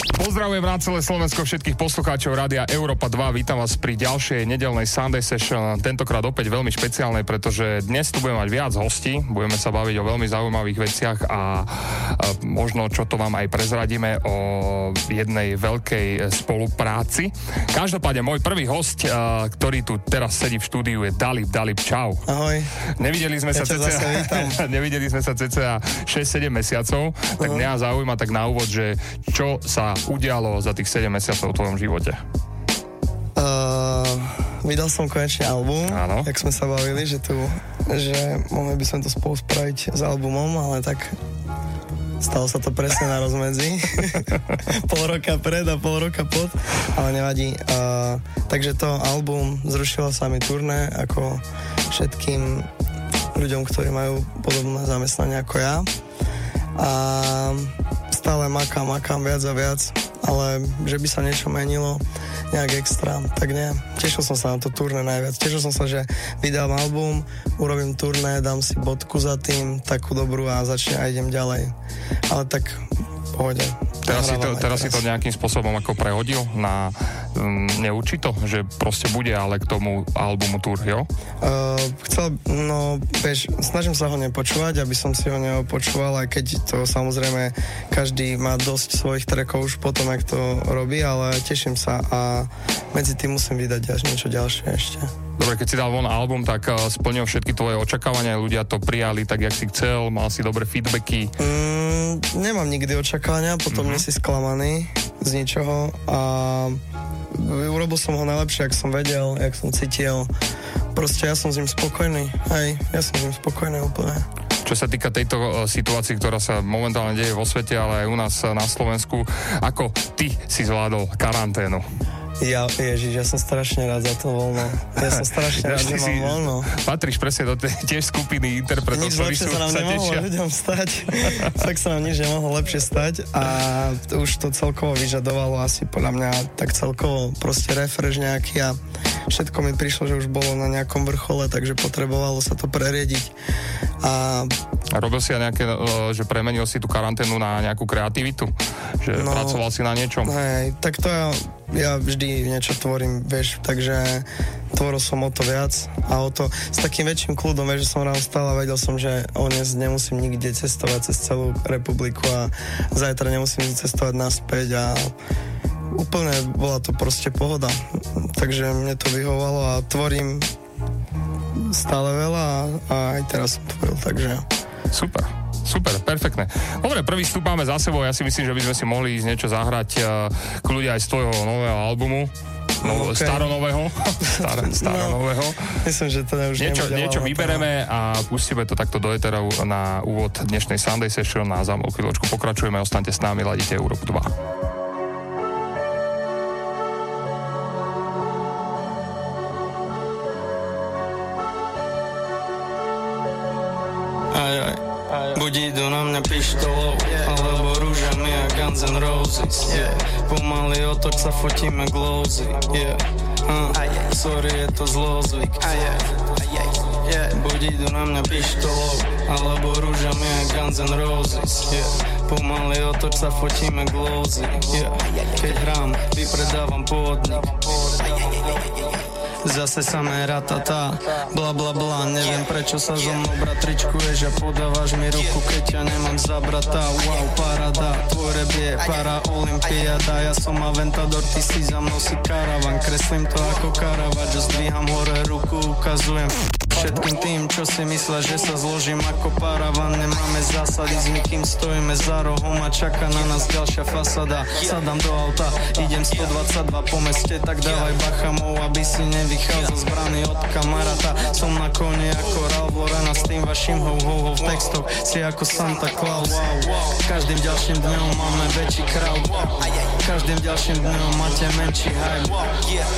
Pozdravujem na celé Slovensko všetkých poslucháčov Rádia Európa 2. Vítam vás pri ďalšej nedelnej Sunday Session. Tentokrát opäť veľmi špeciálnej, pretože dnes tu budeme mať viac hostí. Budeme sa baviť o veľmi zaujímavých veciach a, možno čo to vám aj prezradíme o jednej veľkej spolupráci. Každopádne môj prvý host, ktorý tu teraz sedí v štúdiu je Dalib. Dalib, čau. Ahoj. Nevideli sme ja sa cca, nevideli sme sa cca 6-7 mesiacov, tak uh-huh. mňa zaujíma tak na úvod, že čo sa udialo za tých 7 mesiacov v tvojom živote? Uh, vydal som konečne album, Áno. jak sme sa bavili, že tu, že mohli by sme to spolu spraviť s albumom, ale tak stalo sa to presne na rozmedzi. pol roka pred a pol roka pod, ale nevadí. Uh, takže to album zrušilo sa mi turné, ako všetkým ľuďom, ktorí majú podobné zamestnanie ako ja. A stále makám, makám viac a viac, ale že by sa niečo menilo nejak extra, tak nie. Tešil som sa na to turné najviac. Tešil som sa, že vydám album, urobím turné, dám si bodku za tým, takú dobrú a začne a idem ďalej. Ale tak pohode. Teraz si, to, teraz si to nejakým spôsobom ako prehodil na um, neurčito, že proste bude ale k tomu albumu Tour, jo? Uh, chcel, no, vieš, snažím sa ho nepočúvať, aby som si ho neopočúval, aj keď to samozrejme každý má dosť svojich trackov už potom, jak to robí, ale teším sa a medzi tým musím vydať až niečo ďalšie ešte. Dobre, keď si dal von album, tak uh, splnil všetky tvoje očakávania, ľudia to prijali tak, jak si chcel, mal si dobré feedbacky. Mm, nemám nikdy očakávania, potom mm-hmm. si sklamaný z ničoho a urobil som ho najlepšie, jak som vedel, jak som cítil. Proste ja som s ním spokojný, hej, ja som s ním spokojný úplne čo sa týka tejto uh, situácii, ktorá sa momentálne deje vo svete, ale aj u nás uh, na Slovensku. Ako ty si zvládol karanténu? Ja, ježiš, ja som strašne rád za to voľno. Ja som strašne rád, že mám voľno. Patríš presne do tej tiež skupiny interpretov, ktorí sú sa nám sa nemohlo tešia. ľuďom stať. tak sa nám nič nemohlo lepšie stať a už to celkovo vyžadovalo asi podľa mňa tak celkovo proste refresh nejaký a všetko mi prišlo, že už bolo na nejakom vrchole, takže potrebovalo sa to preriediť. A a robil si aj nejaké, e, že premenil si tú karanténu na nejakú kreativitu? Že no, pracoval si na niečom? Hej, tak to ja, ja vždy niečo tvorím, vieš, takže tvoril som o to viac a o to s takým väčším kľudom, vieš, že som ráno stále vedel som, že o dnes nemusím nikde cestovať cez celú republiku a zajtra nemusím cestovať naspäť a úplne bola to proste pohoda. Takže mne to vyhovalo a tvorím stále veľa a, a aj teraz som tvoril, takže Super. Super, perfektné. Dobre, prvý vstup máme za sebou, ja si myslím, že by sme si mohli ísť niečo zahrať uh, kľudia aj z tvojho nového albumu. No, okay. staronového. Star, staronového. No, myslím, že to už Niečo, niečo vybereme a pustíme to takto do eterov na úvod dnešnej Sunday Session a za chvíľočku pokračujeme. Ostaňte s nami, ladíte Európu 2. Buď idú na mňa pištolou Alebo rúžami a Guns N' Roses yeah. Pomaly otoč sa fotíme glózy yeah. uh, Sorry, je to zlozvyk. Buď idú na mňa pištolou Alebo rúžami a Guns N' Roses yeah. Pomaly otoč sa fotíme glózy yeah. Keď hrám, vypredávam pôdnik Zase samé ratata Bla bla bla, neviem prečo sa so mnou bratričkuješ A podávaš mi ruku, keď ťa nemám za brata. Wow, parada, tvoj rap je para olympiada Ja som aventador, ty si za mnou si karavan. Kreslím to ako Caravaggio, zdvíham hore ruku, ukazujem Všetkým tým, čo si myslia, že sa zložím ako paravan Nemáme zásady, s nikým stojíme za rohom A čaká na nás ďalšia fasada. Sadám do auta, idem 122 po meste Tak dávaj bachamov, aby si nevychádzal z brany od kamaráta Som na kone ako Ralph Lauren s tým vašim ho ho ho v textoch. Si ako Santa Claus. Každým ďalším dňom máme väčší crowd Každým ďalším dňom máte menší hype.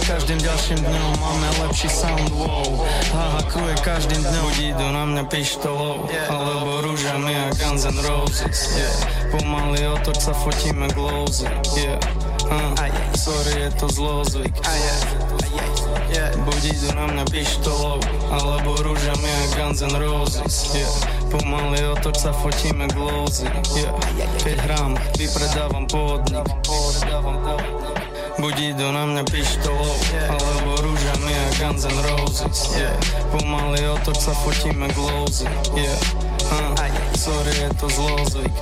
Každým ďalším dňom máme lepší sound, wow. Haha, kruje je každým dňom Buď idú na mňa pištolou Alebo rúžami a Guns N' Roses yeah. Pomaly otoč sa fotíme glózy yeah. uh, sorry, je to zlozvyk. Buď idú na mňa pištolou, alebo rúžami a Guns N' Roses. Yeah. Pomaly otok sa fotíme glózy. Yeah. Keď hrám, vypredávam podnik. Buď idú na mňa pištolou, alebo rúžami a Guns N' Roses. Yeah. Pomaly otok sa fotíme glózy. Yeah. Uh, sorry, je to zlozvyk.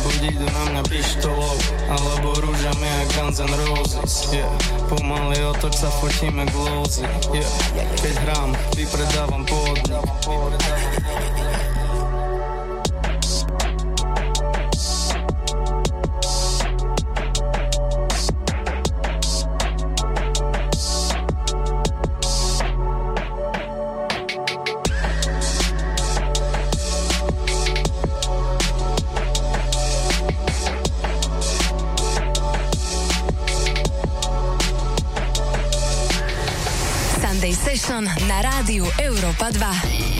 Buď idú na mňa pištolou Alebo rúžami a Guns N' Roses yeah. Pomaly otok sa fotíme glózy yeah. Keď hrám, vypredávam podnik Session na rádiu Európa 2.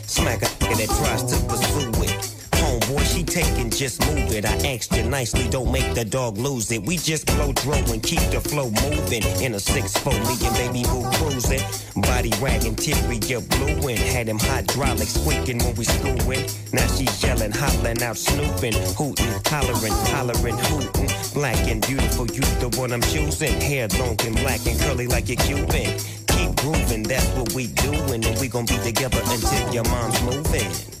Just move it. I asked you nicely, don't make the dog lose it. We just blow dro and keep the flow moving. In a six four, me and baby boo cruising. Body wagging, teary, you blueing. Had him hydraulics squeaking when we screwing. Now she yelling, hollering out, snooping, hooting, hollering, hollering, hooting. Black and beautiful, you the one I'm choosing. Hair long and black and curly like a Cuban. Keep grooving, that's what we doing. And we gon' be together until your mom's moving.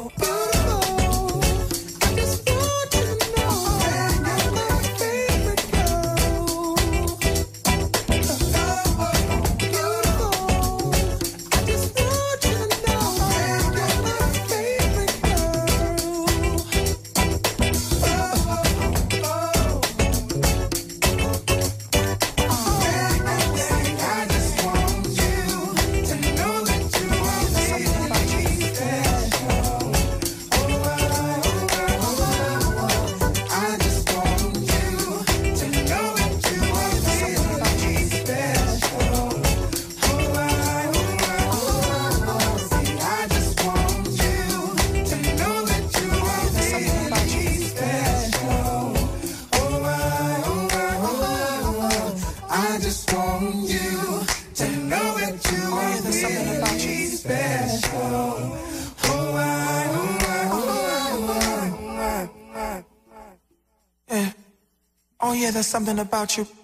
There's something about you.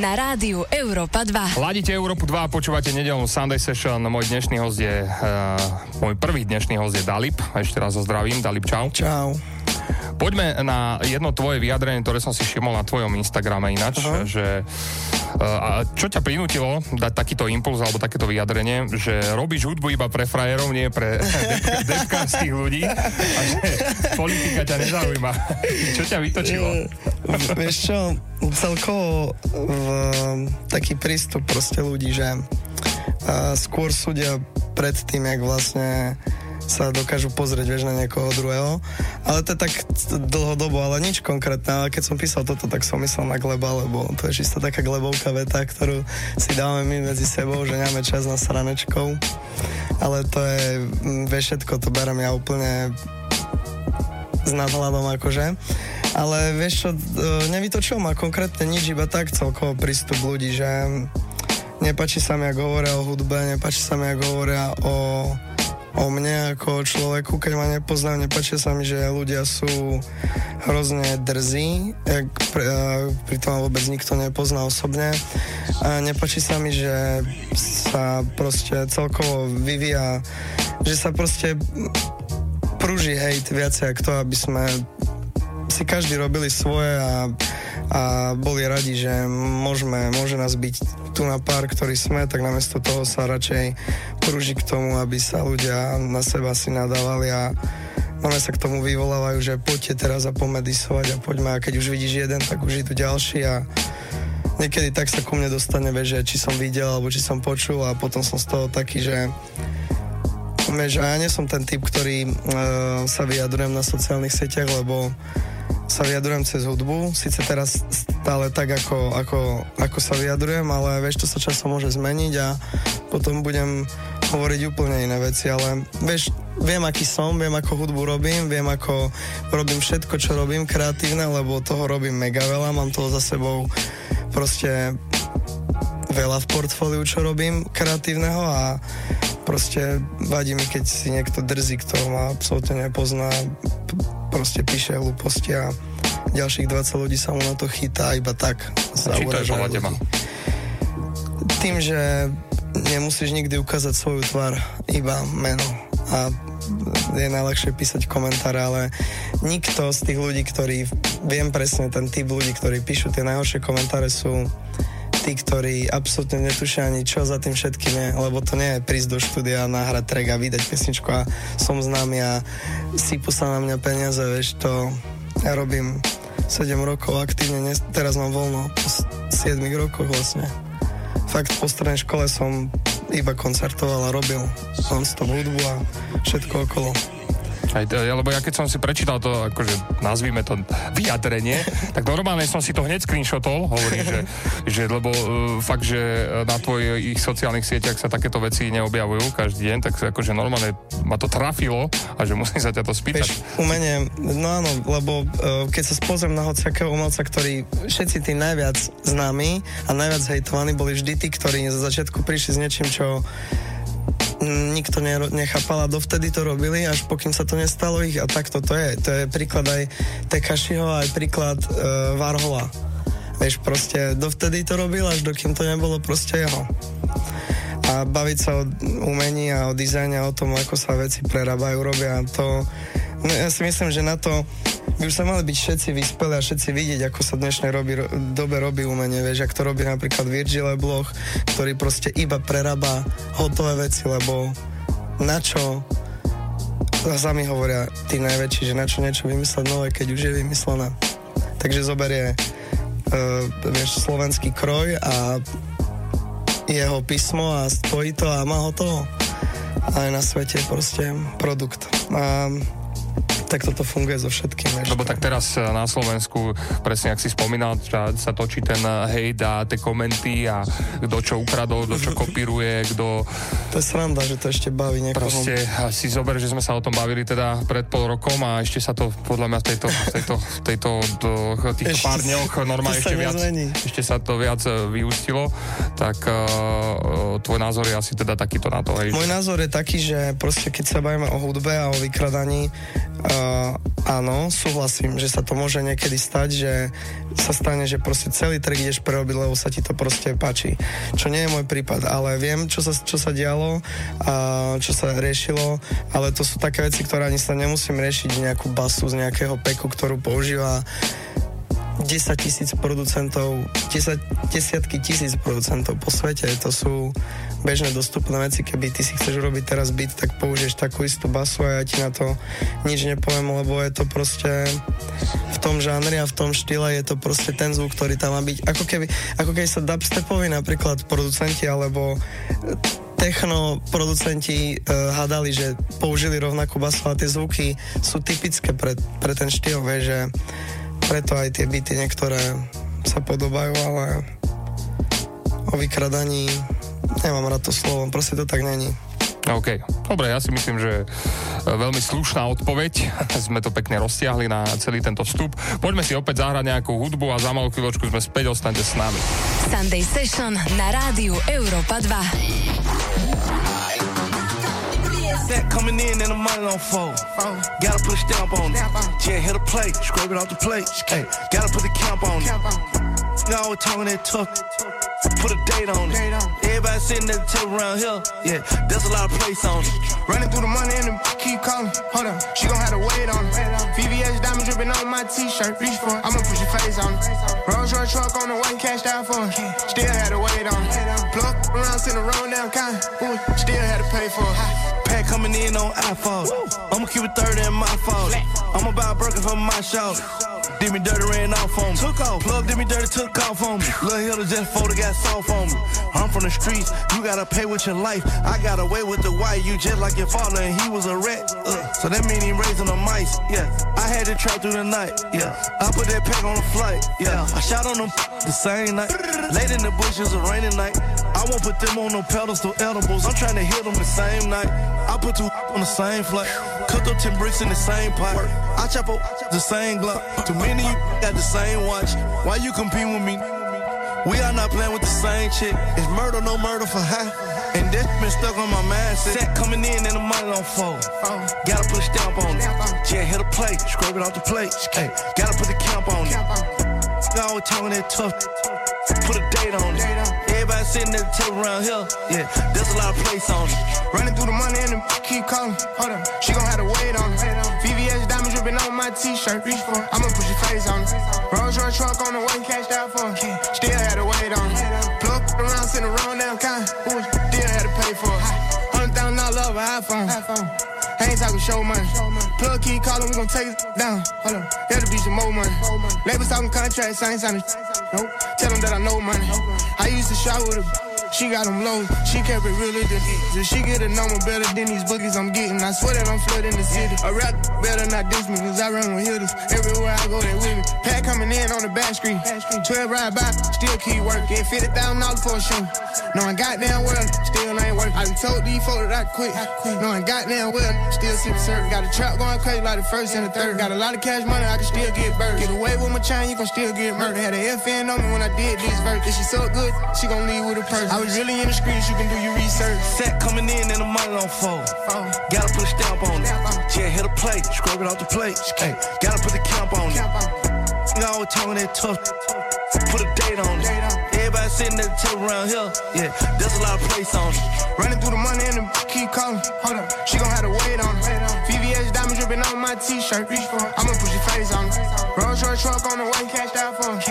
Na rádiu Európa 2. Ladíte Európu 2 a počúvate nedelnú Sunday Session. Môj dnešný host je, uh, môj prvý dnešný host je Dalip. Ešte raz ho zdravím. Dalip, čau. Čau. Poďme na jedno tvoje vyjadrenie, ktoré som si všimol na tvojom Instagrame ináč, uh-huh. že uh, a čo ťa prinútilo dať takýto impuls alebo takéto vyjadrenie, že robíš hudbu iba pre frajerov, nie pre depkárských ľudí a že politika ťa nezaujíma. čo ťa vytočilo? V- Vieš čo, celkovo v, taký prístup proste ľudí, že a, skôr súdia pred tým, jak vlastne sa dokážu pozrieť, vieš, na niekoho druhého. Ale to je tak dlhodobo, ale nič konkrétne. Ale keď som písal toto, tak som myslel na Gleba, lebo to je čisto taká Glebovka veta, ktorú si dávame my medzi sebou, že nemáme čas na sranečkou. Ale to je, vieš, všetko to berem ja úplne s nadhľadom akože. Ale vieš čo, e, nevytočil ma konkrétne nič, iba tak celkovo prístup ľudí, že nepačí sa mi, ako hovoria o hudbe, nepačí sa mi, ako hovoria o, o mne ako o človeku, keď ma nepoznajú, nepačí sa mi, že ľudia sú hrozne drzí, jak pri, e, pritom vôbec nikto nepozná osobne. A nepačí sa mi, že sa proste celkovo vyvíja, že sa proste prúži hejt viacej ako to, aby sme si každý robili svoje a a boli radi, že môžeme, môže nás byť tu na pár, ktorí sme, tak namiesto toho sa radšej prúži k tomu, aby sa ľudia na seba si nadávali a Máme sa k tomu vyvolávajú, že poďte teraz a pomedisovať a poďme a keď už vidíš jeden, tak už idú ďalší a niekedy tak sa ku mne dostane, že či som videl alebo či som počul a potom som z toho taký, že vieš, a ja nie som ten typ, ktorý uh, sa vyjadrujem na sociálnych sieťach, lebo sa vyjadrujem cez hudbu, síce teraz stále tak, ako, ako, ako sa vyjadrujem, ale vieš, to sa časom môže zmeniť a potom budem hovoriť úplne iné veci, ale vieš, viem, aký som, viem, ako hudbu robím, viem, ako robím všetko, čo robím kreatívne, lebo toho robím mega veľa, mám toho za sebou proste veľa v portfóliu, čo robím kreatívneho a proste vadí mi, keď si niekto drzí, kto ma absolútne nepozná, proste píše hlúposti a ďalších 20 ľudí sa mu na to chytá iba tak. Či to je podľa teba? Tým, že nemusíš nikdy ukázať svoju tvár, iba meno. A je najľahšie písať komentáre, ale nikto z tých ľudí, ktorí, viem presne, ten typ ľudí, ktorí píšu tie najhoršie komentáre sú tí, ktorí absolútne netušia ani čo za tým všetkým je, lebo to nie je prísť do štúdia, nahrať track a vydať pesničku a som známy a sypu sa na mňa peniaze, vieš, to ja robím 7 rokov aktívne, teraz mám voľno po 7 rokoch vlastne. Fakt po strednej škole som iba koncertoval a robil non-stop hudbu a všetko okolo. Aj, lebo ja keď som si prečítal to, akože nazvime to vyjadrenie, tak normálne som si to hneď screenshotol, hovorím, že, že lebo uh, fakt, že na tvojich sociálnych sieťach sa takéto veci neobjavujú každý deň, tak akože normálne ma to trafilo a že musím sa ťa to spýtať. Vieš, umenie, no áno, lebo uh, keď sa spozriem na hociakého umelca, ktorý všetci tí najviac známi a najviac hejtovaní boli vždy tí, ktorí za začiatku prišli s niečím, čo nikto ne, nechápal a dovtedy to robili, až pokým sa to nestalo ich a takto to je. To je príklad aj Tekašiho, aj príklad uh, Varhola. Vieš, proste dovtedy to robil, až dokým to nebolo proste jeho. A baviť sa o umení a o dizajne o tom, ako sa veci prerábajú, robia to... No, ja si myslím, že na to by už sa mali byť všetci vyspeli a všetci vidieť, ako sa dnešnej robí, dobe robí umenie, vieš, ak to robí napríklad Virgil Abloh, ktorý proste iba prerába hotové veci, lebo na čo a sami hovoria tí najväčší, že na čo niečo vymysleť nové, keď už je vymyslené. Takže zoberie uh, vieš, slovenský kroj a jeho písmo a spojí to a má hotovo. Aj na svete proste produkt. A tak toto funguje so všetkým. Ešte. Lebo tak teraz eh, na Slovensku, presne ak si spomínal, sa točí ten eh, hejt a tie komenty a kto čo ukradol, kto čo kopíruje, kto... To je sranda, že to ešte baví niekoho. Proste si zober, že sme sa o tom bavili teda pred pol rokom a ešte sa to podľa mňa v tejto, tejto, tejto do, tých ešte pár dňoch normálne ešte viac, ešte sa to viac eh, vyústilo, tak uh, tvoj názor je asi teda takýto na to, hej? Môj názor je taký, že proste keď sa bavíme o hudbe a o vykradaní, uh, Uh, áno, súhlasím, že sa to môže niekedy stať, že sa stane, že proste celý trh ideš prerobiť, lebo sa ti to proste páči. Čo nie je môj prípad, ale viem, čo sa, čo sa dialo a čo sa riešilo, ale to sú také veci, ktoré ani sa nemusím riešiť nejakú basu z nejakého peku, ktorú používa 10 tisíc producentov, 10, desiatky tisíc producentov po svete. To sú bežne dostupné veci, keby ty si chceš robiť teraz byt, tak použiješ takú istú basu a ja ti na to nič nepoviem, lebo je to proste v tom žánri a v tom štýle je to proste ten zvuk, ktorý tam má byť. Ako keby, ako keby sa dubstepovi napríklad producenti alebo techno producenti uh, hádali, že použili rovnakú basu a tie zvuky sú typické pre, pre ten štýl, vie, že preto aj tie byty niektoré sa podobajú, ale o vykradaní Nemám rád to slovo, proste to tak není. OK. Dobre, ja si myslím, že e, veľmi slušná odpoveď. sme to pekne roztiahli na celý tento vstup. Poďme si opäť zahrať nejakú hudbu a za malú chvíľočku sme späť, ostaňte s nami. Sunday Session na rádiu Europa 2. That coming in and the money on fold. Gotta put a stamp on it. Yeah, hit a plate, scrape it off the plate. Hey, gotta put the camp on it. Y'all talking that tough. Put a date on it. Everybody sitting at the table around here. Yeah, there's a lot of place on it. Running through the money and the keep calling. Hold up, she gon' have to wait on it. VVS diamond dripping on my t-shirt. Reach for it, I'ma put your face on it. Rolls Royce truck on the way, cashed out for it. Still had to wait on it. Plug around, send a roll down, kind. Still had to pay for it. Coming in on iPhone. I'ma keep it 30 in my fault. I'm about Birkin for my show. Did me dirty, ran off on me. Took off. Plug did me dirty, took off on me. Lil' Hilda just photo got soft on me. I'm from the streets, you gotta pay with your life. I got away with the white, you just like your father, and he was a rat. Uh, so that mean he raising the mice. Yeah, I had to trap through the night. Yeah, I put that pack on the flight. Yeah, I shot on them the same night. Late in the bushes, a rainy night. I won't put them on no pedestal edibles. I'm trying to hit them the same night. I put two on the same flight. Cooked up 10 bricks in the same pot. I chop up the same Glock. Too many you got the same watch. Why you compete with me? We are not playing with the same chick. It's murder, no murder for high. And this been stuck on my mindset. Set coming in and the money don't fold. Gotta put a stamp on it. Yeah, hit a plate, scrub it off the plate. Hey, gotta put the camp on it. I always talking that tough. Put a date on it. Everybody sitting at the table around here. Yeah, there's a lot of place on it. Running through the money and the keep calling. Hold up, she gon' have to wait on it. VVS diamonds dripping on my t-shirt. Reach for I'ma put your face on it. Rolls Royce truck on the way, cashed out for it. Still had to wait on it. Plug around, send around roll down, kind. Ooh, still had to pay for it. Hundred thousand dollar over iPhone. I ain't talking show money. Plug keep calling, we gon' take it down. Hold up, that'll be some more money. Labels talking contracts, I ain't signing. Nope. Tell them that I know money. I used to shop with her. She got them low, she kept it than If she get a number better than these boogies I'm getting, I swear that I'm flooding the city. A rap better not diss me, cause I run with hitters. Everywhere I go, they with me. Pat coming in on the back street. 12 ride by, still keep working. $50,000 for a show. Knowing goddamn well, still ain't working. I done told these folks that I quit. Knowing goddamn well, still sip certain. Got a trap going crazy like the first and the third. Got a lot of cash money, I can still get burned. Get away with my chain, you can still get murdered. Had a FN on me when I did this verse. If she so good, she gon' leave with a purse. I was really in the streets, you can do your research. Set coming in and the money don't fold. Gotta put a stamp on it. Yeah, hit a plate, scrub it off the plate. Hey, gotta put the camp on it. You always talking that tough. Put a date on it. Everybody sitting at the table around here. Yeah, there's a lot of place on it. Running through the money and the keep calling. Hold up, she gon' have to wait on it. VVS diamonds dripping on my t-shirt. I'ma put your face on it. Rolls Royce truck on the way, cashed out for it.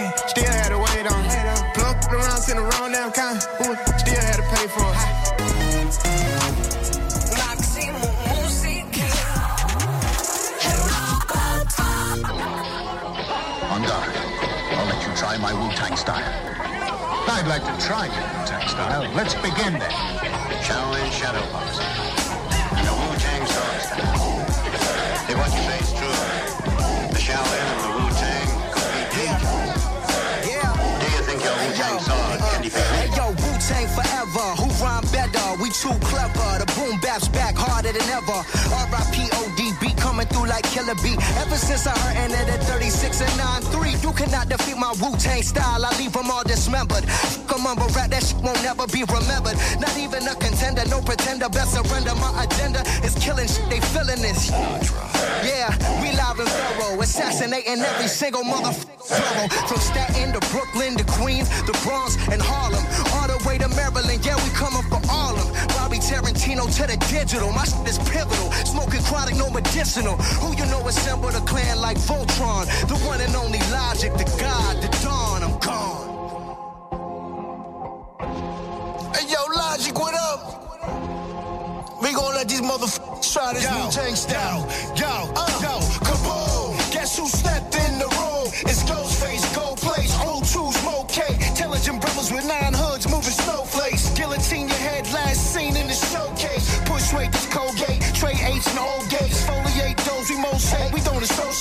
Wu-Tang style. I'd like to try your Wu-Tang style. Let's begin then. Shaolin Shadow Box. And the Wu-Tang Sword style. They want you face true. The Shaolin and the Wu-Tang compete. Yeah. Do you think your Wu-Tang sword can defeat Hey yo, Wu Tang forever. Who rhyme better? We too clever. The boom bap's back harder than ever. R.I.P. Coming through like Killer B. Ever since I heard it at 36 and 9-3, you cannot defeat my Wu Tang style. I leave them all dismembered. Come on, but rap that shit won't never be remembered. Not even a contender, no pretender. Best surrender. My agenda is killing shit. They feeling this. Yeah, we live and thorough, assassinating every single motherfucker. From Staten to Brooklyn to Queens, the Bronx and Harlem, all the way to Maryland. Yeah, we coming for all of 'em. Tarantino to the digital, my shit is pivotal. Smoking chronic, no medicinal. Who you know assembled a clan like Voltron? The one and only Logic, the God, the Dawn. I'm gone. Hey, yo, Logic, what up? We gon' let these motherfuckers try this new Tang style. Yo, yo, uh, kaboom! Guess who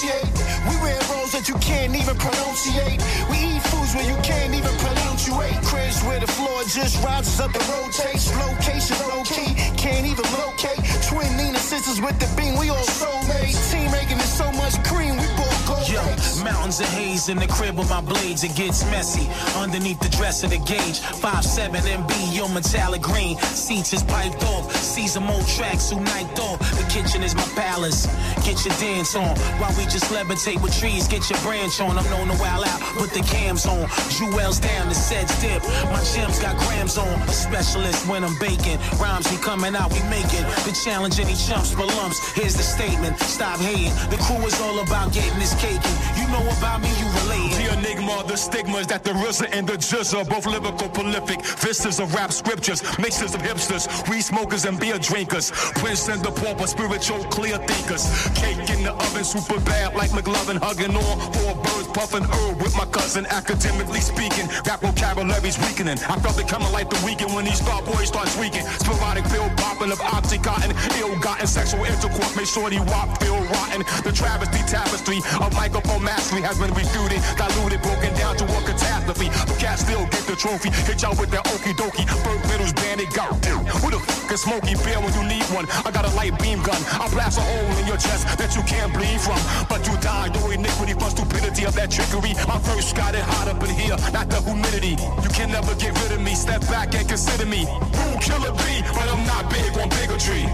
We. We wear roles that you can't even pronunciate. We eat foods where you can't even pronunciate. Cribs where the floor just rises up and rotates. Location low key, can't even locate. Twin Nina sisters with the beam, we all soulmates. Team making it so much cream, we gold Yo, mountains of haze in the crib with my blades, it gets messy. Underneath the dress of the gauge, 5'7 MB, your metallic green. Seats is piped off, season mode tracks, who night off. The kitchen is my palace. Get your dance on while we just levitate with trees. Get your branch on. I'm known to wild out, put the cams on. Jewels down, the sets dip. My gems got grams on. A specialist when I'm baking. Rhymes we coming out, we making. The challenge any chumps for lumps. Here's the statement. Stop hating. The crew is all about getting this cake. You know about me, you relating. The enigma, the stigma is that the RZA and the jizza, both lyrical prolific. Vistas of rap scriptures, mixes of hipsters, weed smokers and beer drinkers. Prince and the pauper, spiritual clear thinkers. Cake in the oven, super bad like McLovin, hugging on four birds, puffing herb with my cousin. Academically speaking, rap vocabulary's weakening. I felt it coming like the weekend when these star boys start tweaking. Sporadic pill popping of oxycontin, ill-gotten sexual intercourse, make sure wop feel rotten. The travesty tapestry of microphone mastery has been refuted, diluted, broken down to a catastrophe. But cats still get the trophy. Hit y'all with that okie dokie. Bird middles bandit go. Who the fuck is Smokey Bear when you need one? I got a light beam gun. I blast a hole in your chest that you can't bleed from. But you die, your iniquity from stupidity of that trickery. I first got it hot up in here, not the humidity. You can never get rid of me. Step back and consider me. Who killer be? But I'm not big on bigotry.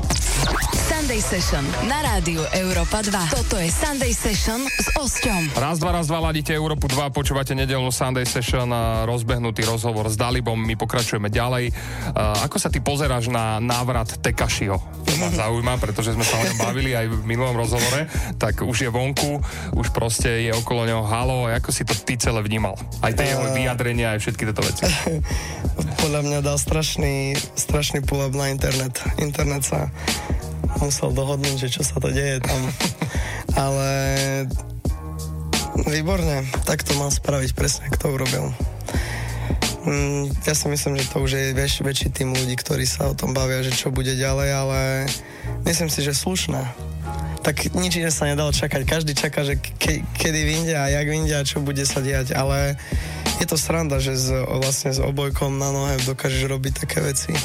Sunday Session na rádiu Európa 2. Toto je Sunday Session s Osťom. Raz, dva, raz, dva, ladíte Európu 2, počúvate nedelnú Sunday Session, a rozbehnutý rozhovor s Dalibom, my pokračujeme ďalej. Uh, ako sa ty pozeráš na návrat Tekašiho? To ma zaujíma, pretože sme sa o ňom bavili aj v minulom rozhovore, tak už je vonku, už proste je okolo neho halo, ako si to ty celé vnímal? Aj tie jeho vyjadrenia, aj všetky tieto veci. Podľa mňa dal strašný, strašný pull na internet. Internet sa musel dohodnúť, že čo sa to deje tam. Ale výborne, tak to mal spraviť presne, ako to urobil. Mm, ja si myslím, že to už je väč, väčší tým ľudí, ktorí sa o tom bavia, že čo bude ďalej, ale myslím si, že slušné. Tak nič iné sa nedalo čakať. Každý čaká, že ke, kedy vyjde a jak vyjde a čo bude sa diať, ale je to sranda, že s, vlastne s obojkom na nohe dokážeš robiť také veci.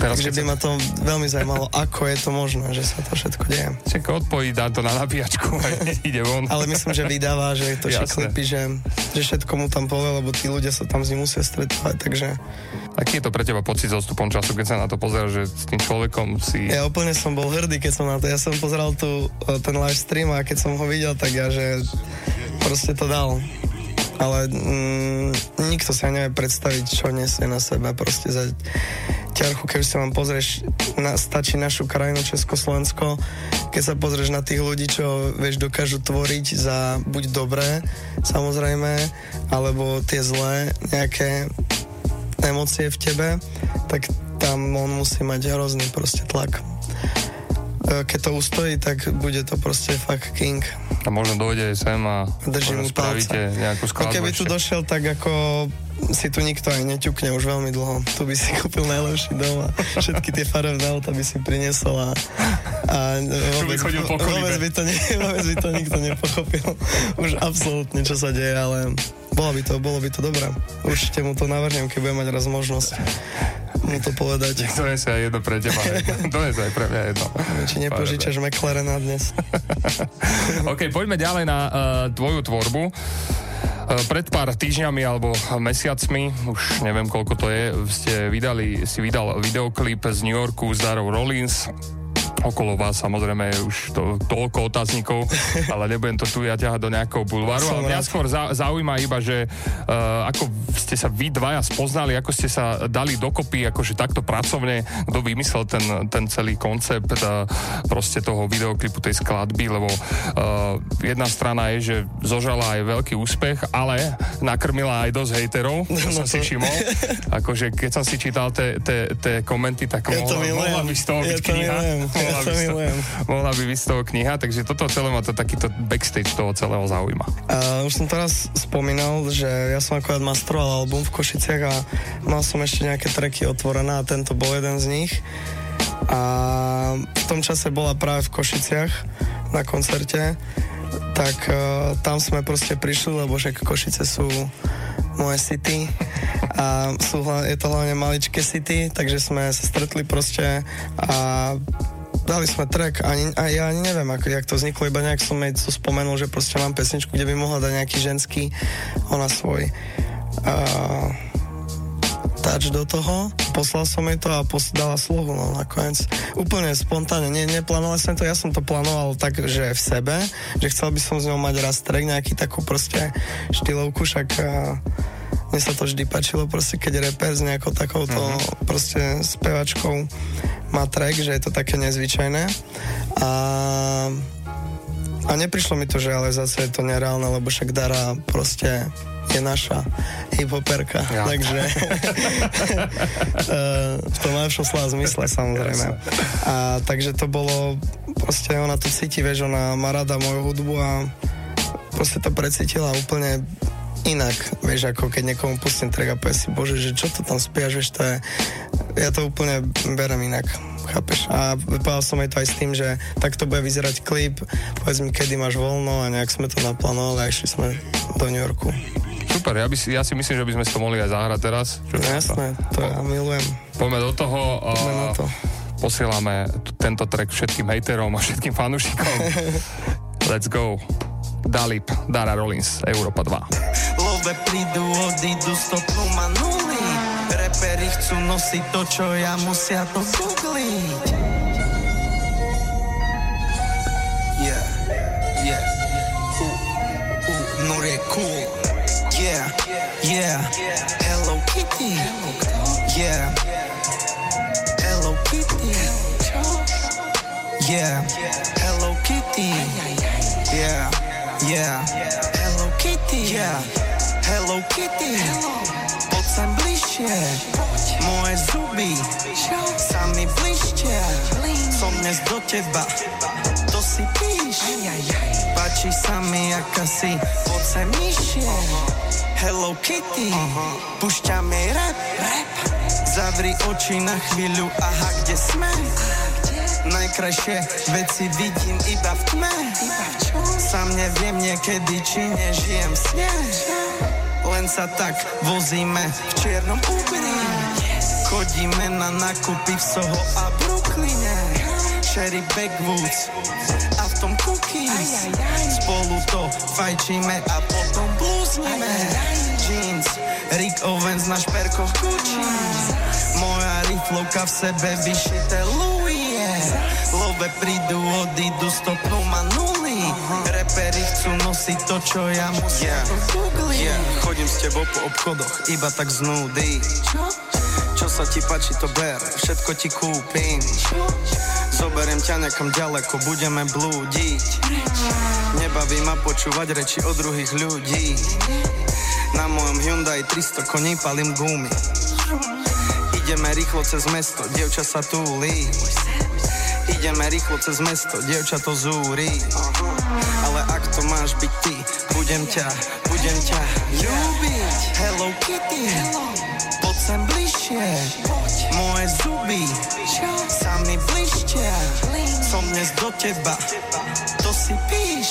Teraz, Takže by sa- ma to veľmi zaujímalo, ako je to možné, že sa to všetko deje. Čak odpojí, dá to na nabíjačku a ide von. Ale myslím, že vydáva, že to klipy, že, že všetko mu tam povie, lebo tí ľudia sa tam s ním musia stretávať, takže Aký je to pre teba pocit s odstupom času, keď sa na to pozeráš, že s tým človekom si... ja úplne som bol hrdý, keď som na to, ja som pozeral tu e, ten live stream a keď som ho videl, tak ja, že proste to dal. Ale mm, nikto sa nevie predstaviť, čo nesie na sebe proste za ťarchu, keď sa vám pozrieš, na, stačí našu krajinu Československo, keď sa pozrieš na tých ľudí, čo vieš, dokážu tvoriť za buď dobré, samozrejme, alebo tie zlé nejaké emócie v tebe, tak tam on musí mať hrozný proste tlak. E, Keď to ustojí, tak bude to proste fakt king. A možno dojde sem a Držím mu spravíte nejakú No skladbu keby tu ešte. došiel, tak ako si tu nikto aj neťukne už veľmi dlho. Tu by si kúpil najlepší dom a všetky tie farebné auta by si priniesol a, a vôbec, kolibe. vôbec, by to ne, vôbec by to nikto nepochopil. Už absolútne, čo sa deje, ale bolo by to, bolo by to dobré. Určite mu to navrhnem, keď budem mať raz možnosť mu to povedať. Dones aj jedno pre teba. Dones aj pre mňa jedno. Či nepožičaš McLarena dnes. OK, poďme ďalej na uh, tvoju tvorbu. Uh, pred pár týždňami alebo mesiacmi, už neviem koľko to je, ste vydali, si vydal videoklip z New Yorku s Darou Rollins. Okolo vás samozrejme je už to, toľko otáznikov, ale nebudem to tu ja ťahať do nejakého bulváru, Som ale mňa skôr zau- zaujíma iba, že uh, ako ste sa vy dvaja spoznali, ako ste sa dali dokopy, akože takto pracovne, kto vymyslel ten, ten celý koncept uh, proste toho videoklipu, tej skladby, lebo uh, jedna strana je, že zožala aj veľký úspech, ale nakrmila aj dosť hejterov, to som si všimol. Akože keď som si čítal tie- komenty, tak Ja to mohla, mohla by z toho byť to kniha. milujem. Ja by mohla by byť z toho kniha, takže toto celé ma to takýto backstage toho celého zaujíma. A už som teraz spomínal, že ja som akorát mastroval album v Košiciach a mal som ešte nejaké tracky otvorené a tento bol jeden z nich. A v tom čase bola práve v Košiciach na koncerte, tak uh, tam sme proste prišli, lebo že Košice sú moje city a sú, je to hlavne maličké city, takže sme sa stretli proste a dali sme track a, a ja ani neviem, ako, jak to vzniklo, iba nejak som jej spomenul, že proste mám pesničku, kde by mohla dať nejaký ženský, ona svoj uh, touch do toho, poslal som jej to a dala slovo, no nakoniec. Úplne spontánne, nie, neplánoval som to, ja som to plánoval tak, že v sebe, že chcel by som s ňou mať raz track, nejaký takú proste štýlovku, však uh, mne sa to vždy páčilo, proste keď reper s nejakou takouto uh-huh. proste spevačkou má track, že je to také nezvyčajné. A a neprišlo mi to, že ale zase je to nereálne, lebo však Dara proste je naša hiphoperka, ja. takže v tom najlepšom slova zmysle samozrejme. A takže to bolo, proste ona to cíti, vieš, ona má rada moju hudbu a proste to precítila úplne inak, vieš, ako keď niekomu pustím track a povie si, bože, že čo to tam spievaš, vieš, to je, ja to úplne berem inak, chápeš? A povedal som jej to aj s tým, že takto bude vyzerať klip, povedz mi, kedy máš voľno a nejak sme to naplánovali a išli sme do New Yorku. Super, ja, by si, ja si myslím, že by sme si to mohli aj zahrať teraz. Čo no, jasné, to ja milujem. Poďme do toho. Poďme na to. Posielame t- tento track všetkým hejterom a všetkým fanúšikom. Let's go. Dalip, Dara Rollins, Európa 2. Love prídu, odídu, stopnú ma nuly. Reperi chcú nosiť to, čo ja musia to googliť. Yeah, yeah, uh, Nur je cool. Yeah, yeah, Hello Kitty. Yeah, Hello Kitty. Yeah, Hello Kitty. Yeah. Yeah. Hello Kitty. Yeah. Hello Kitty. Poď sem bližšie. Moje zuby sa mi bližšia. Som dnes do teba. To si píš. Páči sa mi, aká si. Poď sem nižšie. Hello Kitty. Pušťame rap. Zavri oči na chvíľu. Aha, kde sme? Najkrajšie veci vidím iba v tme. Sám neviem niekedy, či nežijem sne. Len sa tak vozíme v čiernom Uberi Chodíme na nakupy v Soho a Brooklyne. Sherry Backwoods a v tom cookies. Spolu to fajčíme a potom blúzneme. Jeans, Rick Owens na šperkoch Gucci. Moja riflovka v sebe vyšité Louis Love prídu, odídu, stopnú ma nuly Reperi chcú nosiť to, čo ja musím. Yeah. yeah. Chodím s tebou po obchodoch, iba tak z nudy Čo sa ti páči, to ber, všetko ti kúpim. Zoberiem ťa nekam ďaleko, budeme blúdiť. Nebaví ma počúvať reči od druhých ľudí. Na mojom Hyundai 300 koní palím gumy. Ideme rýchlo cez mesto, dievča sa túli Ideme rýchlo cez mesto, dievča to zúri. Ale ak to máš byť ty, budem ťa, budem ťa ľúbiť. Hello Kitty, poď sem bližšie. Moje zuby sa mi bližšia. Som dnes do teba, to si píš.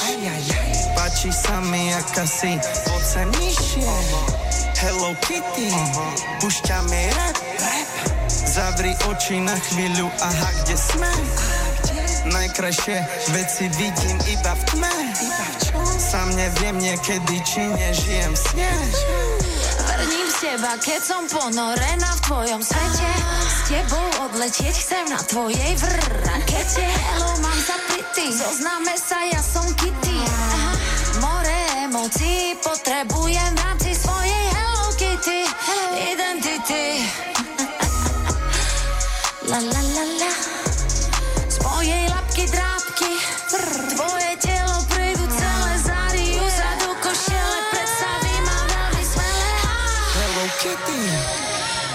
Páči sa mi, aká si, poď sem nižšie. Hello Kitty, pušťame rap, Zavri oči na chvíľu, aha, kde sme? Najkrajšie veci vidím iba v tme. Sám neviem niekedy, či nežijem sne Vrním z teba, keď som ponorená v tvojom svete. S tebou odletieť chcem na tvojej rakete Hello, mám zapity, zoznáme sa, ja som Kitty. More emócií potrebujem v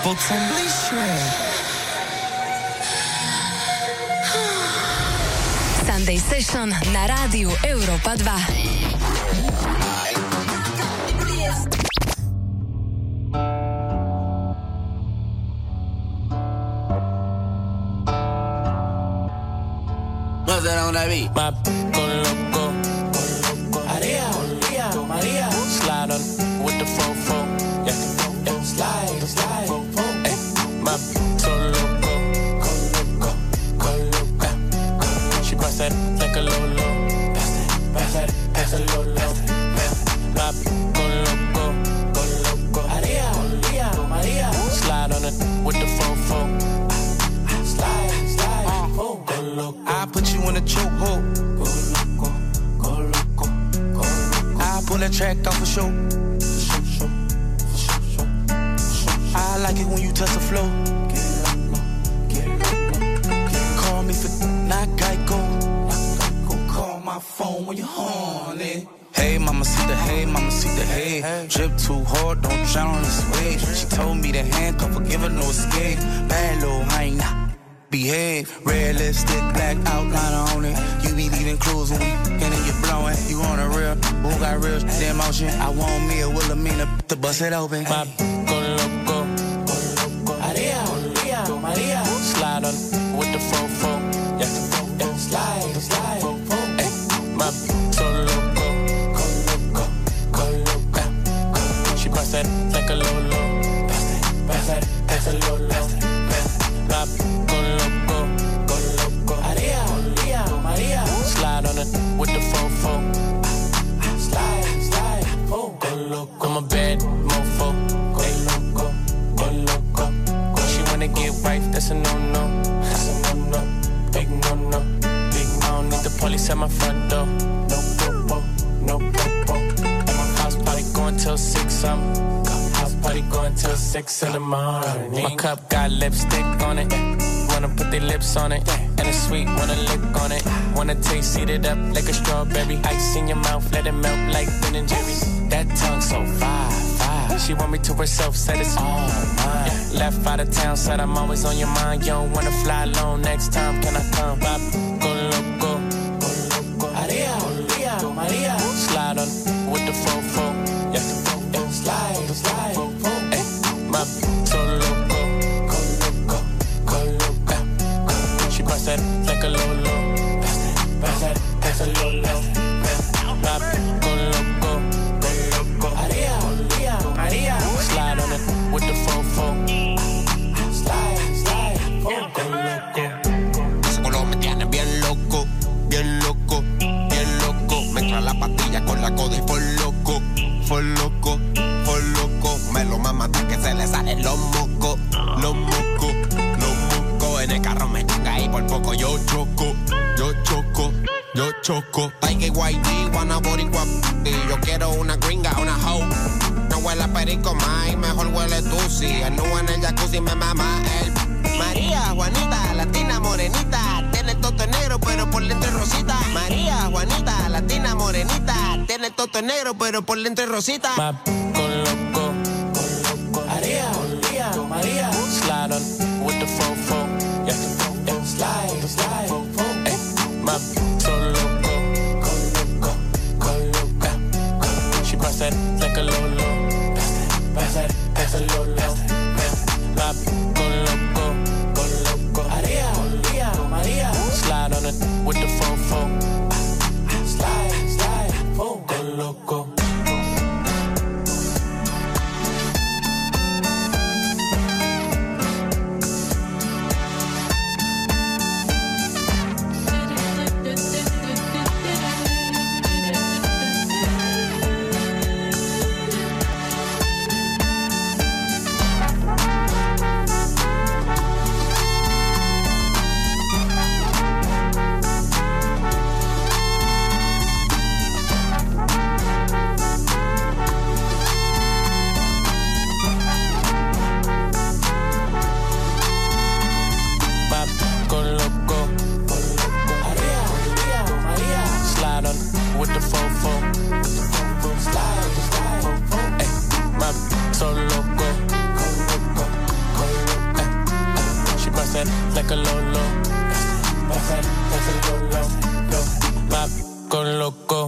poď sem bližšie Sunday Session na rádiu Európa 2. No será una beat. Ma track off for sure. I like it when you touch the floor. Call me for not Geico. Call my phone when you're horny. Hey, mama, see the hey, mama, see the hey. Drip too hard, don't drown on this wave. She told me to handcuff her, give her no escape. Bad little hyena. Behave, red lipstick, black outline on it. You be leaving clues when we and then you blowing. You on a real, who got real shit motion? I want me a Wilhelmina to bust it open. My said I'm always on your mind. You don't wanna fly alone next time, can I come? Bop, my Ay, She bust that like a lolo. That's a lolo. Lo, bop, go loco.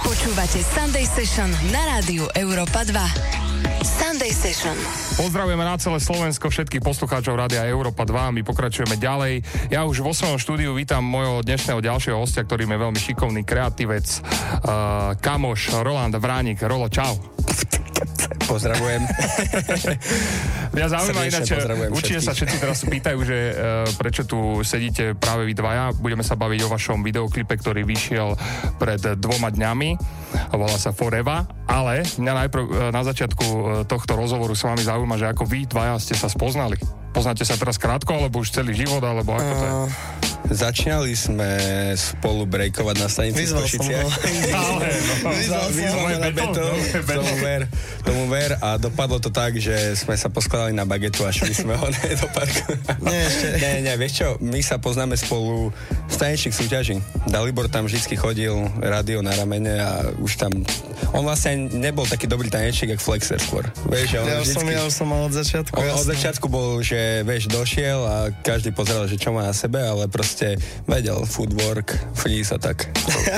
Počúvate Sunday Session na rádiu Európa 2. Sunday Session. Pozdravujeme na celé Slovensko všetkých poslucháčov Rádia Európa 2. My pokračujeme ďalej. Ja už vo svojom štúdiu vítam môjho dnešného ďalšieho hostia, ktorým je veľmi šikovný kreatívec, uh, kamoš Roland Vránik. Rolo, čau. Pozdravujem. Mňa zaujíma ináč, určite sa všetci teraz pýtajú, že uh, prečo tu sedíte práve vy dvaja. Budeme sa baviť o vašom videoklipe, ktorý vyšiel pred dvoma dňami. Volá sa Forever. Ale mňa najprv uh, na začiatku uh, tohto rozhovoru s vami zaujíma, že ako vy dvaja ste sa spoznali. Poznáte sa teraz krátko, alebo už celý život, alebo ako to je? Uh, Začínali sme spolu breakovať na stanici v Košiciach. Vyzval som Vyzval ho. ma na betón, tomu ver, tomu ver a dopadlo to tak, že sme sa poskladali na bagetu a šli sme ho do parku. Nie, ešte. Nie, nie, vieš čo, my sa poznáme spolu z tanečných súťaží. Dalibor tam vždy chodil, rádio na ramene a už tam... On vlastne nebol taký dobrý tanečník, jak Flexer skôr. Vieš, on Ja už som, vždycky- ja už som mal od začiatku. on od začiatku bol, že vieš, došiel a každý pozeral, že čo má na sebe, ale proste vedel footwork, chodí sa tak.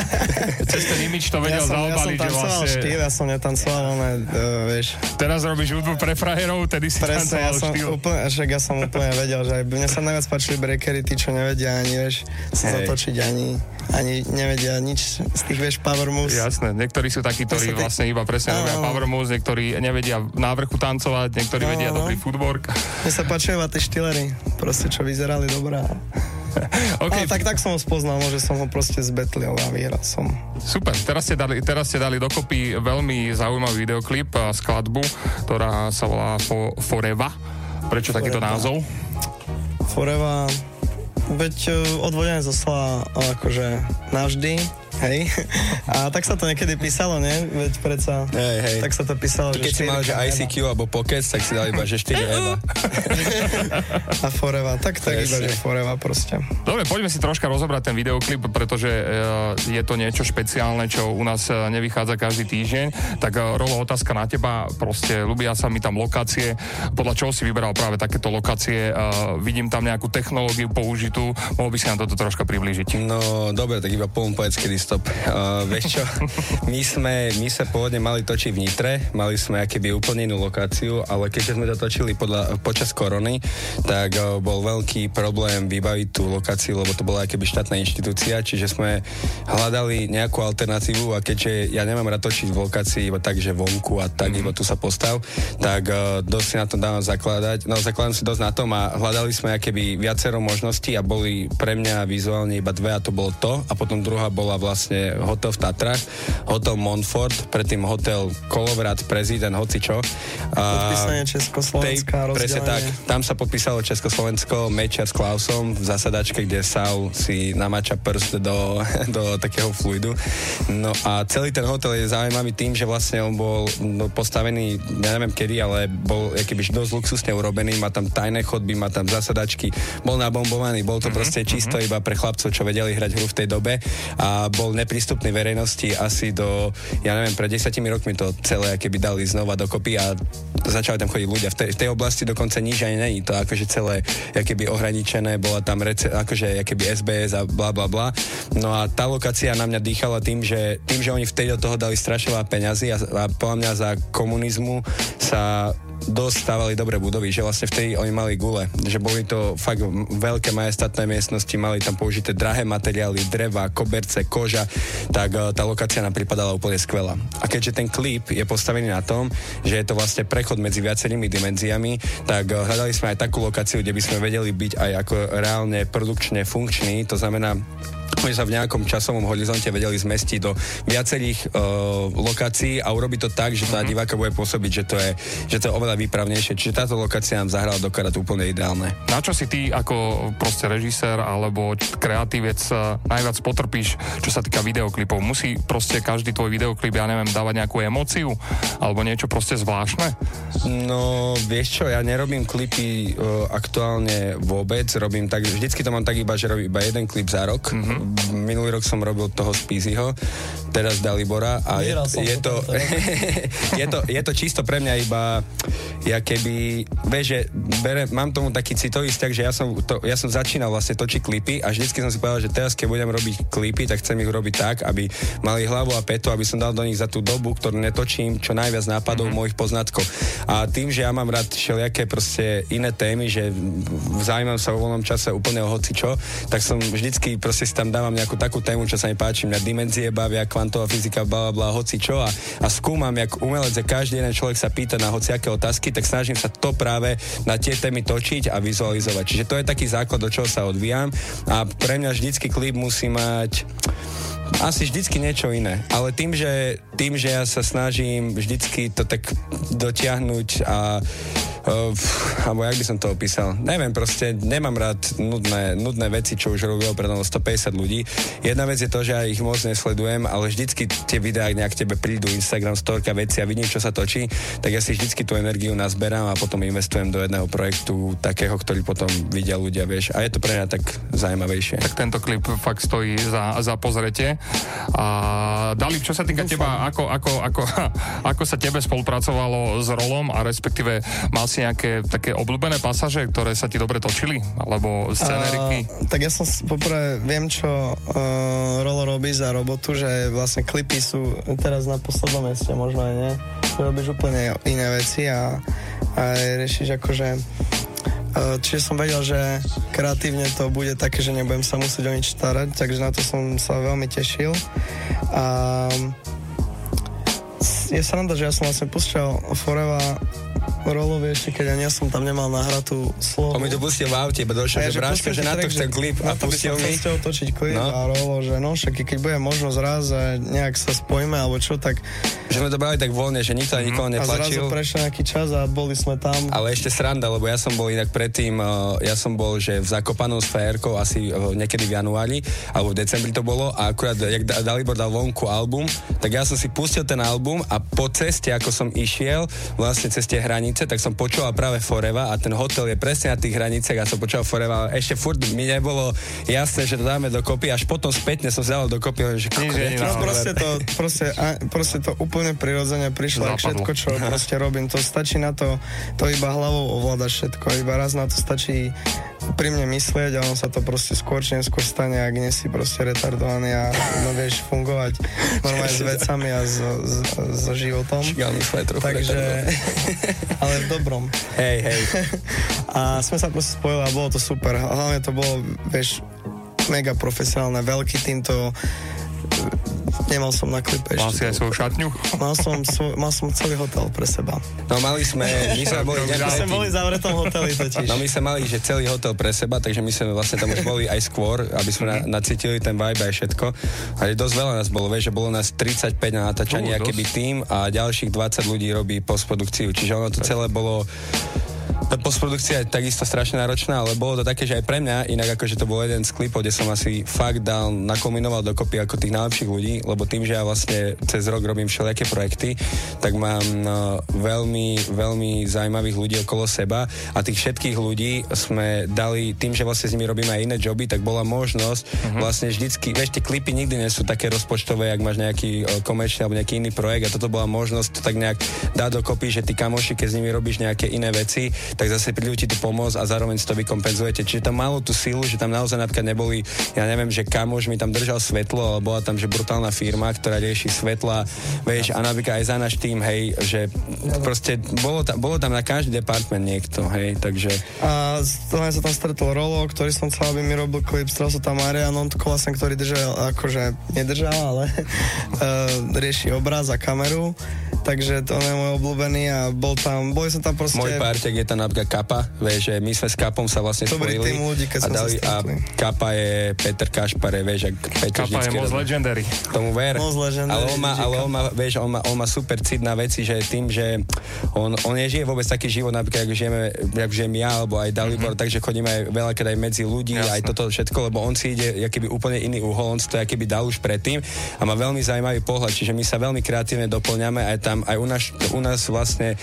Cez ten imič to vedel ja som, ja som zaobaliť, že tancoval vlastne... štýl, ja som netancoval, ale uh, vieš. Teraz robíš hudbu pre frajerov, tedy si Presne, ja som štýl. úplne, však ja som úplne vedel, že aj mne sa najviac páčili breakery, tí, čo nevedia ani, vieš, sa Hej. zatočiť, ani, ani nevedia nič z tých, vieš, power moves. Jasné, niektorí sú takí, ktorí vlastne iba presne Áno, robia power moves, niektorí nevedia na vrchu tancovať, niektorí No, vedia no. dobrý footwork. Mne sa páčili iba tie štýlery, proste, čo vyzerali dobré. Okay. Ale tak, tak som ho spoznal, no, že som ho proste zbetlil a vyhral som. Super, teraz ste, dali, teraz ste dali dokopy veľmi zaujímavý videoklip a skladbu, ktorá sa volá Fo- Foreva. Prečo takýto Foreva. názov? Foreva, veď uh, odvodené zo slova uh, akože navždy, hej. A tak sa to niekedy písalo, nie? Veď predsa, Hej, hej. tak sa to písalo, Keď si mal, že Eva. ICQ alebo Pocket, tak si dal iba, že 4 Eva. A Foreva, tak tak iba, že Foreva proste. Dobre, poďme si troška rozobrať ten videoklip, pretože e, je to niečo špeciálne, čo u nás e, nevychádza každý týždeň. Tak e, Rolo, otázka na teba. Proste ľubia sa mi tam lokácie. Podľa čoho si vyberal práve takéto lokácie? Vidím tam nejakú technológiu použitú. Mohol by si nám toto troška priblížiť? No, dobre, tak iba poviem povedz, kedy stop. Uh, vieš čo, my sme, my sme pôvodne mali točiť v Nitre, mali sme akéby úplne inú lokáciu, ale keďže sme to točili podľa, počas korony, tak uh, bol veľký problém vybaviť tú lokáciu, lebo to bola akéby štátna inštitúcia, čiže sme hľadali nejakú alternatívu a keďže ja nemám rád točiť v lokácii iba tak, že vonku a tak, iba tu sa postav, tak uh, dosť si na tom dávam zakladať. No, zakladám si dosť na tom a hľadali sme akéby viacero možností a boli pre mňa vizuálne iba dve a to bolo to a potom druhá bola vlastne hotel v Tatrách, hotel Montfort, predtým hotel Kolovrat, prezident, hocičo. Podpísanie Československa, tej- Presne tak. Tam sa podpísalo Československo, Mečer s Klausom v zasadačke, kde Saul si namača prst do, do takého fluidu. No a celý ten hotel je zaujímavý tým, že vlastne on bol no, postavený, ja neviem kedy, ale bol akýby dosť luxusne urobený, má tam tajné chodby, má tam zasadačky, bol nabombovaný, bol to proste čisto iba pre chlapcov, čo vedeli hrať hru v tej dobe a bol neprístupný verejnosti asi do, ja neviem, pred desiatimi rokmi to celé keby dali znova dokopy a začali tam chodiť ľudia. V tej, v tej oblasti dokonca nič ani není. To akože celé keby ohraničené, bola tam rece, akože keby SBS a bla bla bla. No a tá lokácia na mňa dýchala tým, že, tým, že oni vtedy do toho dali strašne veľa peňazí a, a podľa mňa za komunizmu sa dosť stávali dobré budovy, že vlastne vtedy oni mali gule, že boli to fakt veľké majestátne miestnosti, mali tam použité drahé materiály, dreva, koberce, koža, tak eh, tá lokácia nám pripadala úplne skvelá. A keďže ten klip je postavený na tom, že je to vlastne prechod medzi viacerými dimenziami, tak eh, hľadali sme aj takú lokáciu, kde by sme vedeli byť aj ako reálne produkčne funkční, to znamená, oni sa v nejakom časovom horizonte vedeli zmestiť do viacerých uh, lokácií a urobiť to tak, že tá diváka bude pôsobiť, že to je, že to je oveľa výpravnejšie. Čiže táto lokácia nám zahrala do úplne ideálne. Na čo si ty ako proste režisér alebo kreatívec eh, najviac potrpíš, čo sa týka videoklipov? Musí proste každý tvoj videoklip, ja neviem, dávať nejakú emóciu alebo niečo proste zvláštne? No, vieš čo, ja nerobím klipy uh, aktuálne vôbec, robím tak, vždycky to mám tak iba, že robím iba jeden klip za rok. Mm-hmm. Minulý rok som robil toho Spízyho, teraz Dalibora a je, je, to, je, to, je to čisto pre mňa iba ja keby, vieš, že bere, mám tomu taký citový vzťah, že ja som, to, ja som začínal vlastne točiť klipy a vždycky som si povedal, že teraz, keď budem robiť klipy, tak chcem ich robiť tak, aby mali hlavu a petu, aby som dal do nich za tú dobu, ktorú netočím, čo najviac nápadov mm-hmm. mojich poznatkov. A tým, že ja mám rád všelijaké proste iné témy, že zaujímam sa vo voľnom čase úplne o hocičo, tak som vždycky proste si tam dávam nejakú takú tému, čo sa mi páči, mňa dimenzie bavia, kvantová fyzika, bla bla bla, hocičo a, a skúmam, jak umelec, že každý jeden človek sa pýta na hociaké otázky, tak snažím sa to práve na tie témy točiť a vizualizovať. Čiže to je taký základ, do čoho sa odvíjam. A pre mňa vždycky klip musí mať asi vždycky niečo iné. Ale tým, že, tým, že ja sa snažím vždycky to tak dotiahnuť a Uh, alebo jak by som to opísal? Neviem, proste nemám rád nudné, nudné veci, čo už robilo mnou 150 ľudí. Jedna vec je to, že ja ich moc nesledujem, ale vždycky tie videá nejak tebe prídu, Instagram, storka veci a vidím, čo sa točí, tak ja si vždycky tú energiu nazberám a potom investujem do jedného projektu takého, ktorý potom vidia ľudia, vieš. A je to pre mňa tak zaujímavejšie. Tak tento klip fakt stojí za, za pozretie. A Dalip, čo sa týka teba, ako, ako, ako, ako sa tebe spolupracovalo s Rolom a respektíve mal si nejaké také obľúbené pasaže, ktoré sa ti dobre točili? Alebo scenériky? Uh, tak ja som poprvé viem, čo uh, Rolo robí za robotu, že vlastne klipy sú teraz na poslednom mieste, možno aj nie. Robíš úplne iné veci a, a riešiš akože Čiže som vedel, že kreatívne to bude také, že nebudem sa musieť o nič starať, takže na to som sa veľmi tešil. A je sranda, že ja som vlastne púšťal Foreva Rolovi ešte, keď ani ja som tam nemal nahratú slovo. On mi to pustil v aute, A ja, že pustím že ten že klip na a to pustil mi. chcel točiť klip No. a Rolo, že no však keď bude možnosť raz a nejak sa spojíme alebo čo, tak Že sme to brali tak voľne, že nikto mm. nikoho a zrazu netlačil. prešiel nejaký čas a boli sme tam. Ale ešte sranda, lebo ja som bol inak predtým, uh, ja som bol, že v Zakopanom s Fajerkou asi uh, niekedy v januári, alebo v decembri to bolo a akurát, jak Da- Dalibor dal vonku album, tak ja som si pustil ten album a po ceste, ako som išiel, vlastne cez tie hranice, tak som počúval práve Foreva a ten hotel je presne na tých hraniciach a som počúval Foreva, ale ešte furt mi nebolo jasné, že to dáme dokopy, až potom spätne som dal dokopy, že nie je No proste to, proste, a, proste to úplne prirodzene prišlo, ak Zapadlo. všetko, čo proste robím, to stačí na to, to iba hlavou ovládať všetko, iba raz na to stačí pri mne myslieť a on sa to proste skôr či neskôr stane, ak nie si proste retardovaný a no vieš fungovať normálne s vecami a so, životom. Trochu Takže, ale v dobrom. Hej, hej. A sme sa proste spojili a bolo to super. Hlavne to bolo, vieš, mega profesionálne, veľký tým to nemal som na klipe Mal si aj svoju šatňu? Mal som, svoj, mal som celý hotel pre seba. No mali sme, my sme boli My sme boli v zavretom hoteli totiž. No my sme mali, že celý hotel pre seba, takže my sme vlastne tam už boli aj skôr, aby sme Mhm. na, nacítili ten vibe aj všetko. Ale dosť veľa nás bolo, vieš, že bolo nás 35 na natáčaní, Uh, uh, keby tým a ďalších 20 ľudí robí postprodukciu. Čiže ono to celé bolo tá postprodukcia je takisto strašne náročná, ale bolo to také, že aj pre mňa, inak akože to bol jeden z klipov, kde som asi fakt dal, nakominoval dokopy ako tých najlepších ľudí, lebo tým, že ja vlastne cez rok robím všelijaké projekty, tak mám no, veľmi, veľmi zaujímavých ľudí okolo seba a tých všetkých ľudí sme dali, tým, že vlastne s nimi robíme aj iné joby, tak bola možnosť uh-huh. vlastne vždycky, vieš, tie klipy nikdy nie sú také rozpočtové, ak máš nejaký komerčný alebo nejaký iný projekt a toto bola možnosť to tak nejak dať dokopy, že ty kamoši, keď s nimi robíš nejaké iné veci, tak zase prídu ti tu pomôcť a zároveň si to vykompenzujete. Čiže tam malo tú silu, že tam naozaj napríklad neboli, ja neviem, že kamoš mi tam držal svetlo, ale bola tam, že brutálna firma, ktorá rieši svetla, vieš, a napríklad aj za náš tým, hej, že proste bolo tam, bolo tam na každý department niekto, hej, takže A z toho sa tam stretol Rolo, ktorý som chcel, aby mi robil klip, stretol sa tam Marian Ontko, vlastne, ktorý držal, akože nedržal, ale uh, rieši obraz a kameru. Takže to je môj obľúbený a bol tam, boli som tam proste... Môj parťak je tam napríklad Kapa, vieš, že my sme s Kapom sa vlastne Dobrý spojili tým ľudí, keď a, dali, a. Kapa je Peter Kašpare, vieš, ak Peťo Kapa je robí. legendary. Tomu ver. Moc legendary, ale on má, ale on má, vieš, on má, on má super cit na veci, že tým, že on, on nežije vôbec taký život, napríklad, ako žijeme, jak žijem ja, alebo aj Dalibor, mm-hmm. takže chodíme aj veľakrát aj medzi ľudí, Jasné. aj toto všetko, lebo on si ide keby úplne iný uhol, on si to keby dal už predtým a má veľmi zaujímavý pohľad, čiže my sa veľmi kreatívne doplňame aj tam, aj u nás, u nás vlastne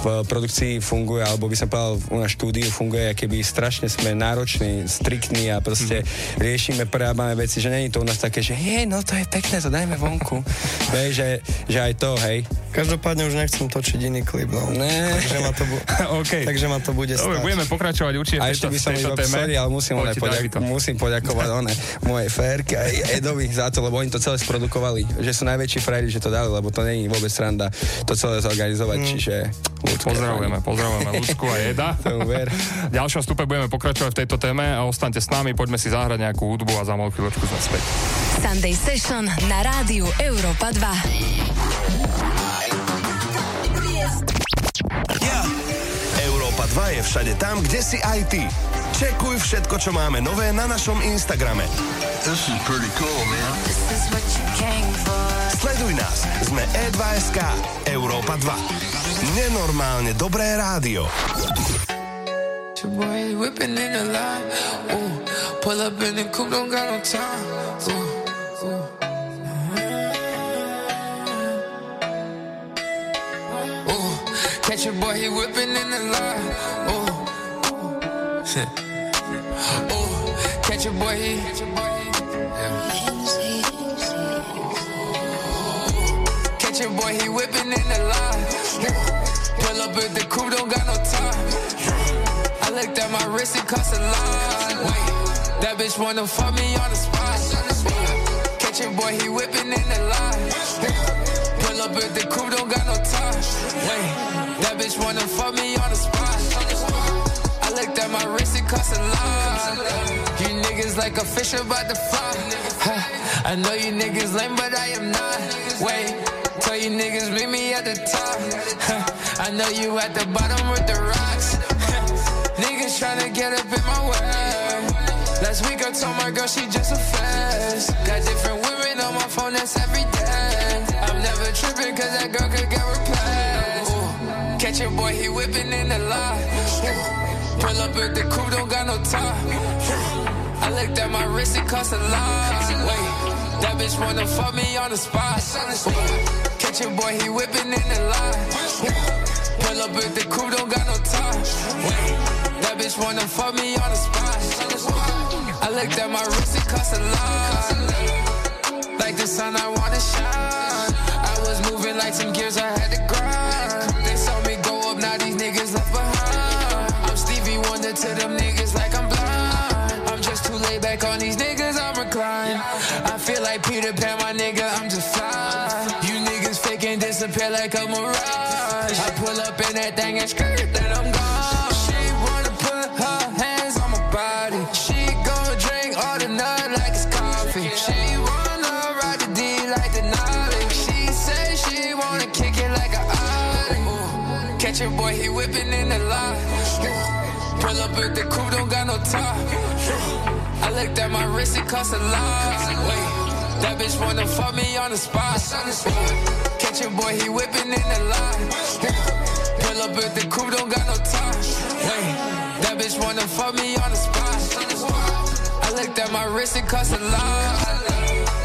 v produkcii funguje, alebo by som povedal, u nás štúdiu funguje, keby strašne sme nároční, striktní a proste mm-hmm. riešime, prerábame veci, že není to u nás také, že hej, no to je pekné, to dajme vonku. Vieš, že, že aj to, hej. Každopádne už nechcem točiť iný klip, no. Ne. Takže ma to, bu- OK. takže ma to bude Dobre, stať. budeme pokračovať určite A ešte by som iba, sorry, ale musím, one, poďak- musím poďakovať one, moje Ferke aj Edovi za to, lebo oni to celé sprodukovali, že sú najväčší frajeri, že to dali, lebo to není vôbec sranda to celé zorganizovať, mm. čiže ľudské Pozdravujeme, pozdravujeme Ľudsku a Eda. Tomu ver. V ďalšom stupe budeme pokračovať v tejto téme a ostaňte s nami, poďme si zahrať nejakú hudbu a za malú chvíľočku sme späť. Sunday Session na rádiu Európa 2. Európa 2 je všade tam, kde si aj ty. Čekuj všetko, čo máme nové na našom Instagrame. This is pretty cool, man. Sleduj nás, sme E2SK, Európa 2. Nenormálne dobré rádio. Your boy whipping in the line. Ooh, pull up in the coupe, don't got no time. Ooh. Catch your boy, he whipping in the line. Ooh, ooh, catch your boy, he. Catch your boy, he whipping in the line. Pull up in the coupe, don't got no time. I looked at my wrist, it cost a lot. Wait, that bitch wanna fuck me on the spot. Catch your boy, he whipping in the line. Pull up at the coupe, don't got no time. Wait, that bitch wanna fuck me on the spot. I looked at my wrist, it cost a lot. You niggas like a fish about to fly. Huh, I know you niggas lame, but I am not. Wait, tell you niggas meet me at the top. I know you at the bottom with the rocks. Niggas tryna get up in my way. Last week I told my girl she just a fast. Got different women on my phone, that's every day. I'm never tripping cause that girl could get replaced. Catch your boy, he whipping in the lot. Pull up at the coupe, don't got no top. I looked at my wrist, it cost a lot. Wait, that bitch wanna fuck me on the spot. Catch your boy, he whipping in the lot. Pull up at the coupe, don't got no time. Wait, that bitch wanna fuck me on the spot. I looked at my wrist, it cost a lot. Like the sun, I wanna shine. These niggas, I'm reclined. I feel like Peter Pan, my nigga, I'm just fine. You niggas fake and disappear like a mirage. I pull up in that thing and skirt, then I'm gone. She wanna put her hands on my body. She gon' drink all the nut like it's coffee. She wanna ride the D like the Nolly. She say she wanna kick it like a Ollie. Catch your boy, he whipping in the lot. Pull up at the coupe, don't got no top. I looked at my wrist, it cost a lot. Wait, that bitch wanna fuck me on the spot. Catch your boy, he whipping in the lot. Pull up at the coupe, don't got no top. Wait, that bitch wanna fuck me on the spot. I looked at my wrist, it cost a lot.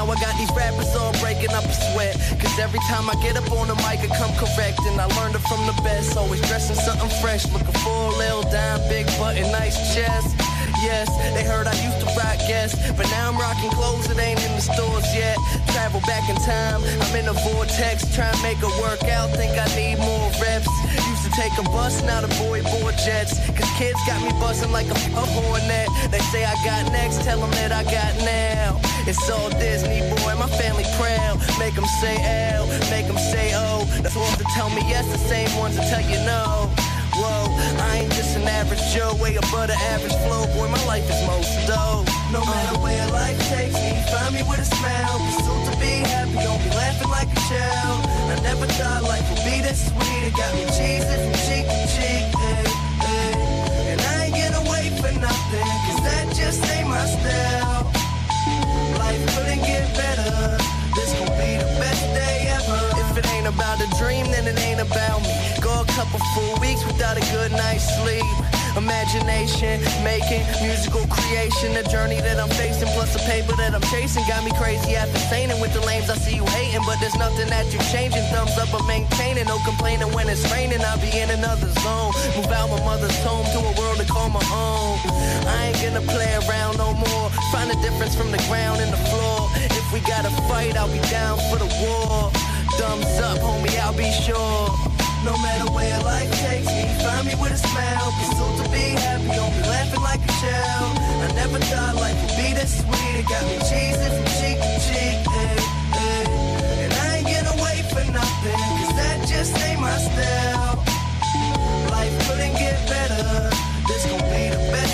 Now I got these rappers all breaking up a sweat. Cause every time I get up on the mic, I come correct. And I learned it from the best. Always dressing something fresh. Looking for a little dime, big button, nice chest. Yes, they heard I used to rock guests, but now I'm rocking clothes that ain't in the stores yet. Travel back in time, I'm in a vortex, trying to make it work out. Think I need more reps. Used to take a bus, now the boy board jets. Cause kids got me buzzing like a, a hornet. They say I got next, tell them that I got now. It's all Disney, boy, my family proud. Make them say L, make them say O. That's ones that tell me yes, the same ones that tell you no. Whoa, I ain't just an average Joe, way above the average flow. Boy, my life is most dope. No matter where life takes me, find me with a smile. Pursuit to be happy, don't be laughing like a child. I never thought life would be this sweet. It got me cheesing from cheek to cheek. Hey, hey. And I ain't get away for nothing, cause that just ain't my style. Better. This gon' be the best day ever. If it ain't about a dream, then it ain't about me. Go a couple full weeks without a good night's sleep. Imagination, making musical creation. The journey that I'm facing, plus the paper that I'm chasing. Got me crazy after saying with the lames. I see you hating, but there's nothing that you're changing. Thumbs up, I'm maintaining. No complaining when it's raining. I'll be in another zone. Move out my mother's home to a world to call my own. I ain't gonna play around no more. Find the difference from the ground and the floor. If we gotta fight, I'll be down for the war. Thumbs up, homie, I'll be sure. No matter where life takes me, find me with a smile. Be soon to be happy, don't be laughing like a child. I never thought life would be this sweet. It got me cheesing from cheek to cheek. Hey, hey. And I ain't gonna wait for nothing, cause that just ain't my style. Life couldn't get better. This gon' be the best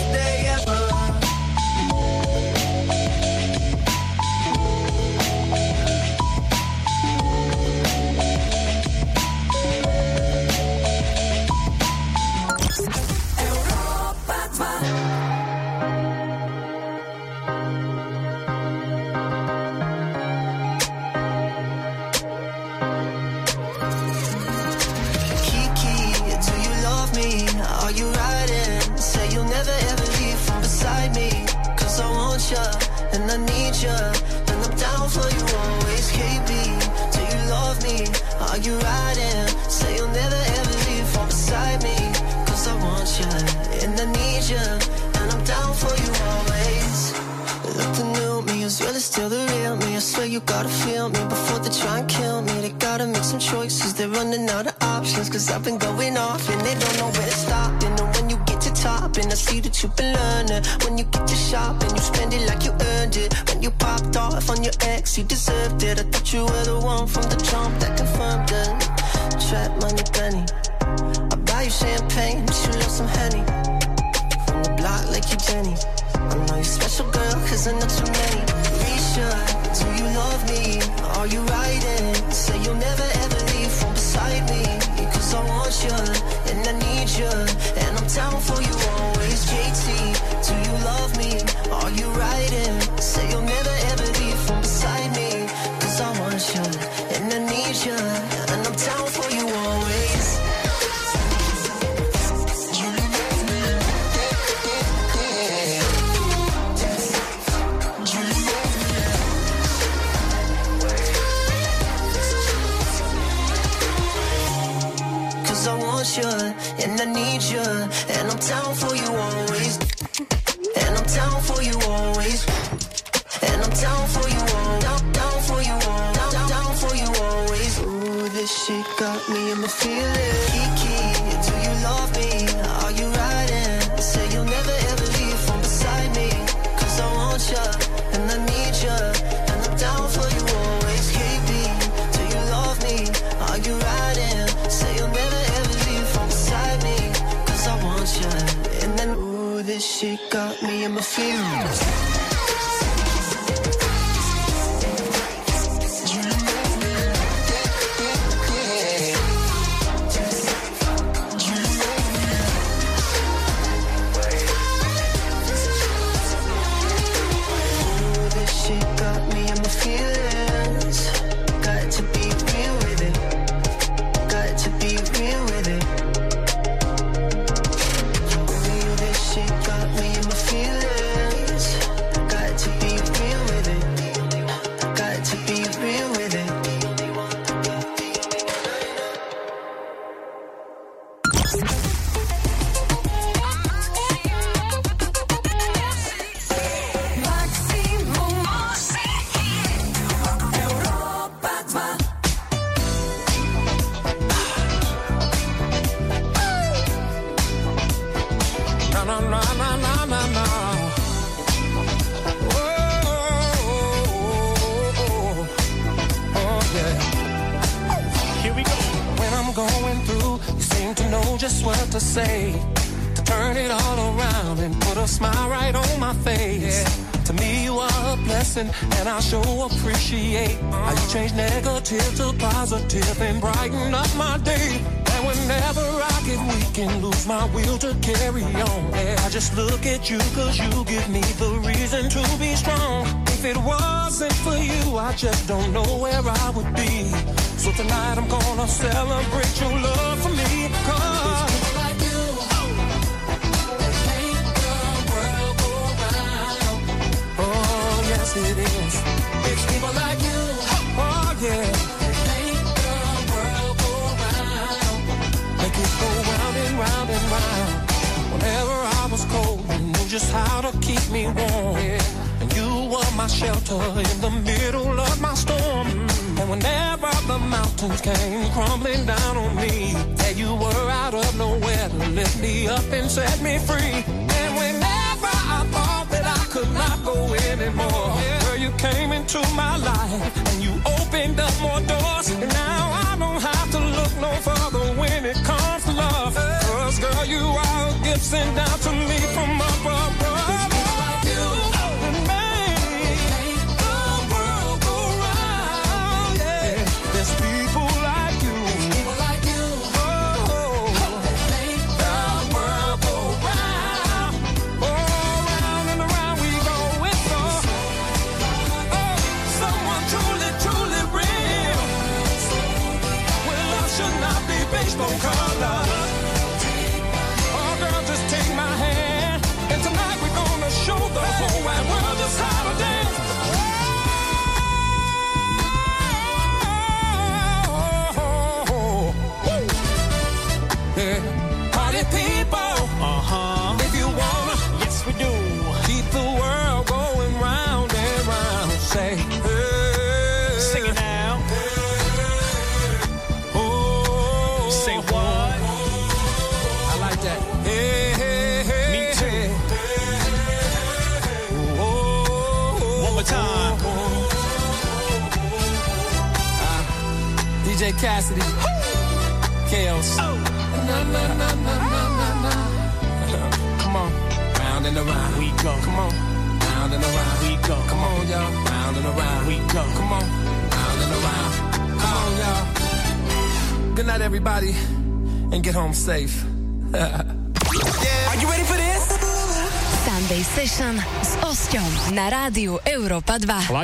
you gotta feel me before they try and kill me. They gotta make some choices. They're running out of options. Cause I've been going off and they don't know where to stop. And when you get to top, and I see that you've been learning. When you get to shop and you spend it like you earned it. When you popped off on your ex, you deserved it. I thought you were the one from the jump that confirmed it. Trap money, Benny. I buy you champagne, but you love some honey. From the block like you Jenny. I know you're special girl, cause I know too many. Risha, do love me? Are you riding? Say you'll never ever leave from beside me. Cause I want you, and I need you. And I'm down for you always. JT, do you love me? Are you riding? just look at you cause you give me the reason to be strong. If it wasn't for you, I just don't know where I would be. So tonight I'm gonna celebrate your love for me. Cause It is. It's people like how to keep me warm. And you were my shelter in the middle of my storm. And whenever the mountains came crumbling down on me, there you were out of nowhere to lift me up and set me free. And whenever I thought that I could not go anymore, girl, you came into my life and you opened up more doors. And now I don't have to look no further when it comes to love. Cause girl, you are a gift sent down to me from above.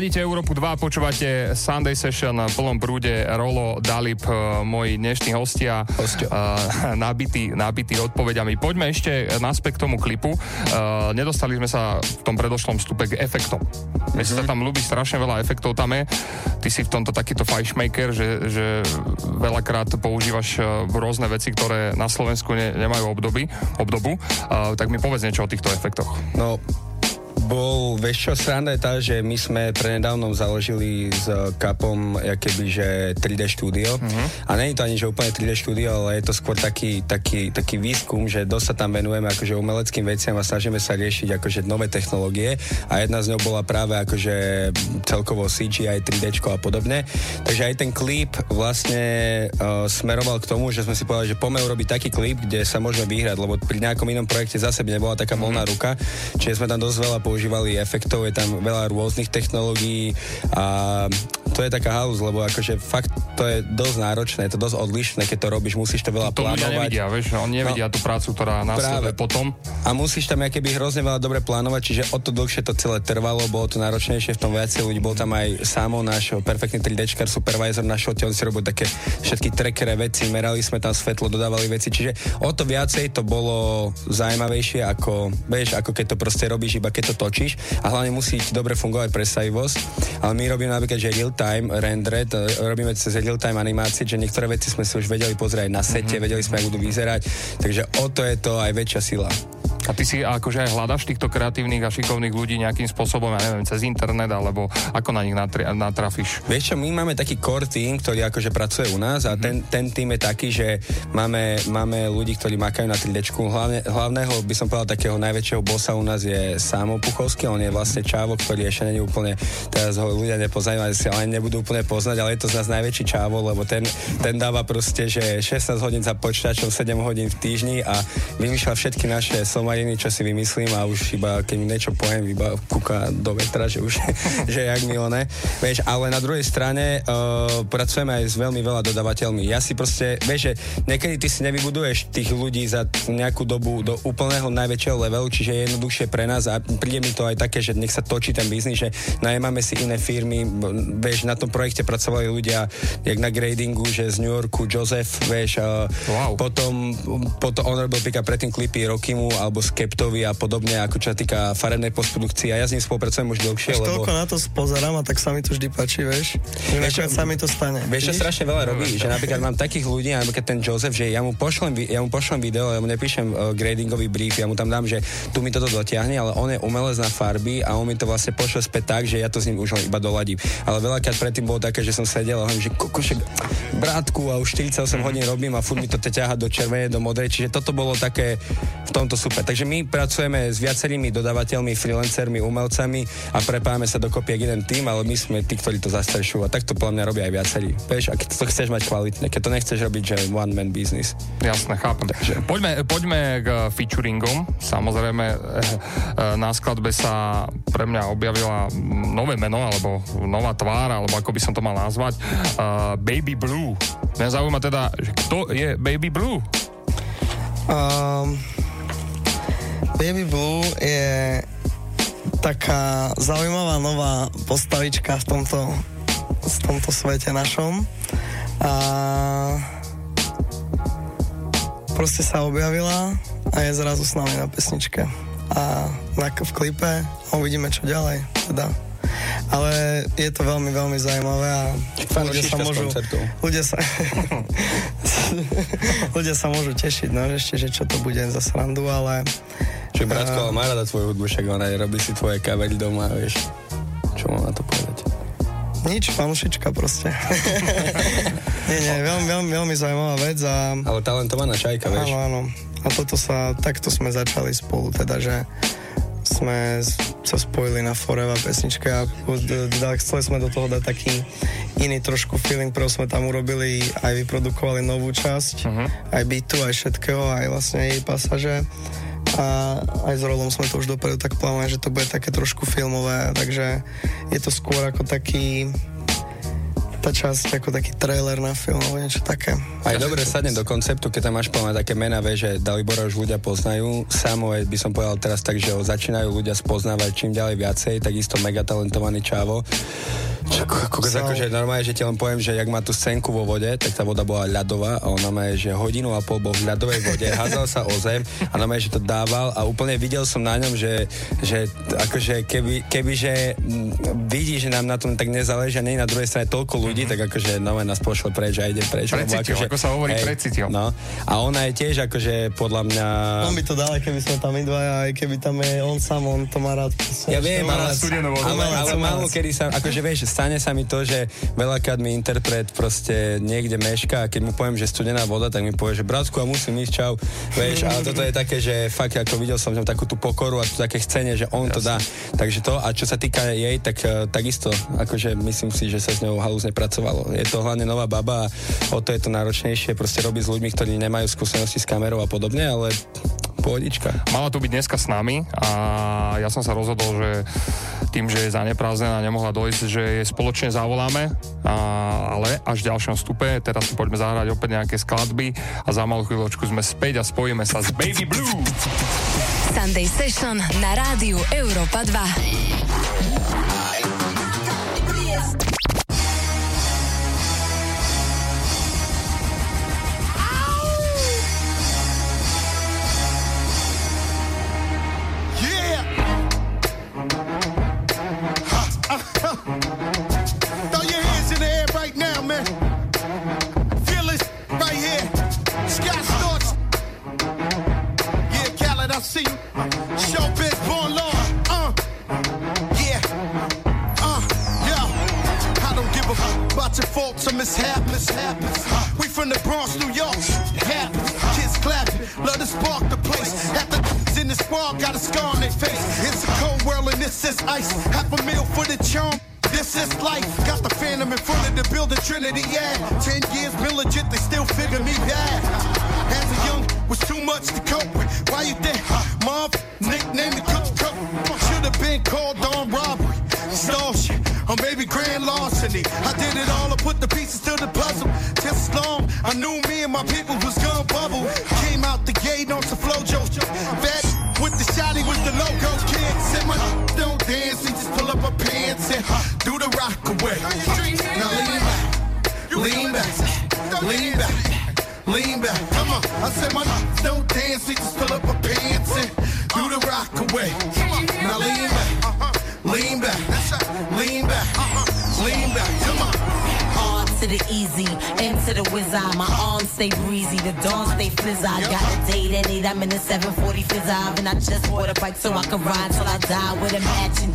Európa 2. Hladíte Európu 2, počúvate Sunday Session v plnom prúde Rolo, Dalip, eh, moji dnešní hostia, uh, nabití, nabití odpovediami. Poďme ešte naspäť k tomu klipu. Uh, nedostali sme sa v tom predošlom vstupe k efektom. Mne sa tam ľúbi strašne veľa efektov tam je. Ty si v tomto takýto fajšmaker, že, že veľakrát používaš eh, rôzne veci, ktoré na Slovensku ne, nemajú obdoby, obdobu. Tak mi povedz niečo o týchto efektoch. No, bol, vieš čo, sranda je tá, že my sme prenedávnom založili s kapom keby, že 3D štúdio. Uh-huh. A není to ani, že úplne 3D štúdio, ale je to skôr taký, taký, taký výskum, že dosť sa tam venujeme akože umeleckým veciam a snažíme sa riešiť akože nové technológie a jedna z ňou bola práve akože celkovo CGI, 3D a podobne. Takže aj ten klip vlastne uh, smeroval k tomu, že sme si povedali, že poďme urobiť taký klip, kde sa môžeme vyhrať, lebo pri nejakom inom projekte zase by nebola taká voľná ruka, čiže sme tam dosť veľa používali efektov, je tam veľa rôznych technológií a to je taká halus, lebo akože fakt to je dosť náročné, je to dosť odlišné, keď to robíš, musíš to veľa To plánovať. nevidia, vieš, oni nevidia No. tú prácu, ktorá následuje potom. A musíš tam keby hrozne veľa dobre plánovať, čiže o to dlhšie to celé trvalo, bolo to náročnejšie, v tom viacej ľudí, bol tam aj Samo, náš perfektný 3Dčkar, supervisor na šote, on si robil také všetky trackere veci, merali sme tam svetlo, dodávali veci, čiže o to viacej to bolo zaujímavejšie, ako, vieš, ako keď to proste robíš, iba keď to točíš a hlavne musí dobre fungovať predstavivosť, ale my robíme napríklad, že real time render, to robíme cez real time animácie, že niektoré veci sme si už vedeli pozrieť na sete, mm-hmm. vedeli sme, ako budú vyzerať, takže o to je to aj väčšia sila. A ty si akože aj hľadaš týchto kreatívnych a šikovných ľudí nejakým spôsobom, ja neviem, cez internet, alebo ako na nich natri- natrafíš? Vieš čo, my máme taký core team, ktorý akože pracuje u nás a ten, ten tým je taký, že máme, máme ľudí, ktorí makajú na 3D. Hlavne, hlavného by som povedal takého najväčšieho bossa u nás je Samo Puchovský, on je vlastne čávo, ktorý ešte není úplne, teraz ho ľudia nepoznajú, ale si ale nebudú úplne poznať, ale je to z nás najväčší čávo, lebo ten, ten dáva proste, že 16 hodín za počítačom, 7 hodín v týždni a vymýšľa všetky naše somariny, čo si vymyslím a už iba, keď niečo poviem, iba kúka do vetra, že už, že jak mi oné. Vieš, ale na druhej strane uh, pracujeme aj s veľmi veľa dodavateľmi. Ja si proste, vieš, že niekedy ty si nevybuduješ tých ľudí za nejakú dobu do úplného najväčšieho levelu, čiže je jednoduchšie pre nás a príde mi to aj také, že nech sa točí ten biznis, že najemáme si iné firmy, vieš, na tom projekte pracovali ľudia, jak na gradingu, že z New Yorku Joseph, vieš, uh, wow. potom, potom on robil pika predtým klipy Rockimu alebo Skeptovi a podobne, ako čo týka farebnej postprodukcie. A ja s ním spolupracujem už dlhšie, Až lebo... toľko na to pozerám a tak sa mi to vždy páči, vieš. Že nakoniec sa mi to stane. Vieš, čo strašne veľa robí, že napríklad mám takých ľudí, napríklad ten Joseph, že ja mu pošlem, ja mu pošlem video, ja mu nepíšem uh, gradingový brief, ja mu tam dám, že tu mi toto dotiahne, ale on je umelec na farby a on mi to vlastne pošle späť tak, že ja to s ním už len iba doladím. Ale veľakrát predtým bolo také, že som sedel a hovorím, že kokošek, brátku, a už 48 hodín robím a furt mi to ťaha do červenej, do modrej, čiže toto bolo také v tomto super. Takže my pracujeme s viacerými dodávateľmi, freelancermi, umelcami a prepájame sa dokopy jak jeden tým, ale my sme tí, ktorí to zastrešujú a tak to podľa mňa robia aj viacerí. Vieš, a keď to chceš mať kvalitné, keď to nechceš robiť, že one man business. Jasné, chápem. Poďme, poďme k featuringom. Samozrejme, eh, eh, na skladbe sa pre mňa objavila nové meno, alebo nová tvár, alebo ako by som to mal nazvať. Uh, Baby Blue. Mňa zaujíma teda, že kto je Baby Blue? Um, Baby Blue je taká zaujímavá nová postavička v tomto, v tomto svete našom. A proste sa objavila a je zrazu s nami na pesničke. A v klipe uvidíme, čo ďalej. Teda. Ale je to veľmi, veľmi zaujímavé a ľudia sa môžu... Ľudia sa... ľudia sa môžu tešiť, no, ešte, že čo to bude za srandu, ale... Že bratko, ale má rada tvoju hudbu, však ona robí si tvoje kavery doma, vieš. Čo mám na to povedať? Nič, fanúšička proste. nie, nie, veľmi, veľmi, veľmi zaujímavá vec a... Ale talentovaná čajka, vieš. Áno, áno. A toto sa, takto sme začali spolu, teda, že sme sa spojili na Forever pesničke a chceli sme do toho dať taký iný trošku feeling, preto sme tam urobili, aj vyprodukovali novú časť, aj beatu, aj všetkého, aj vlastne jej pasaže. A aj s Rolom sme to už dopredu tak plánovali, že to bude také trošku filmové, takže je to skôr ako taký tá časť ako taký trailer na film alebo niečo také. Aj dobre sadne do konceptu, keď tam máš plné také mená, vieš, že Dalibora už ľudia poznajú. Samové by som povedal teraz tak, že ho začínajú ľudia spoznávať čím ďalej viacej, takisto mega talentovaný čávo. Čo, ako, akože normálne, že ti len poviem, že jak má tú scénku vo vode, tak tá voda bola ľadová a ona má, že hodinu a pol bol v ľadovej vode, hádzal sa o zem a normálne, že to dával a úplne videl som na ňom, že, že akože keby, keby že vidí, že nám na tom tak nezáleží a nie na druhej strane toľko ľudí, tak akože normálne nás pošle preč a ide preč. Precítil, akože, ako sa hovorí, hej, precítil. No. A ona je tiež akože podľa mňa... On by to dal, keby sme tam my dvaja, aj keby tam je on sám, on to má rád. Ja viem, Má ale, rád studenú vodu. ale, málo kedy sa, akože vieš, stane sa mi to, že veľakrát mi interpret proste niekde meška a keď mu poviem, že studená voda, tak mi povie, že bratku, a musím ísť, čau. Vieš, ale toto je také, že fakt ako videl som ňom takú tú pokoru a tú také chcenie, že on to dá. Takže to, a čo sa týka jej, tak eh, takisto, akože myslím si, že sa s ňou halúzne pracovalo. Je to hlavne nová baba a o to je to náročnejšie, proste robiť s ľuďmi, ktorí nemajú skúsenosti s kamerou a podobne, ale pohodička. Mala tu byť dneska s nami a ja som sa rozhodol, že tým, že je zaneprázdnená, nemohla dojsť, že je spoločne zavoláme, a, ale až v ďalšom stupe, teraz si poďme zahrať opäť nejaké skladby a za malú chvíľočku sme späť a spojíme sa s Baby Blue. Sunday Session na rádiu Európa 2.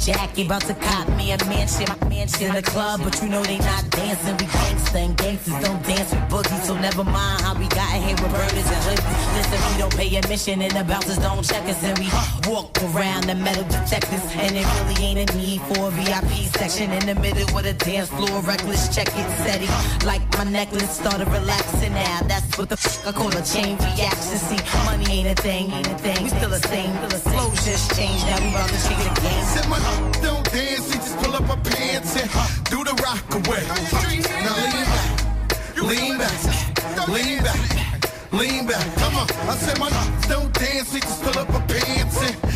Jacket. About to cop me a mansion, my mansion in the club, but you know they not dancing. We gangsta and gangsters don't dance with boogies, so never mind how we got here with burners and hoodies. Listen, we don't pay admission and the bouncers don't check us, and we walk around the metal detectors. And it really ain't a need for a VIP section in the middle with a dance floor. Reckless check it, steady. Like my necklace started relaxing now. That's what the call a chain reaction. See, money ain't a thing, ain't a thing. We still the same, flow just changed. Now we about to change the game. Said my don't dance, he just pull up her pants and do the rock away. Now lean back, lean back, lean back, lean back. Come on, I said my don't dance, he just pull up her pants and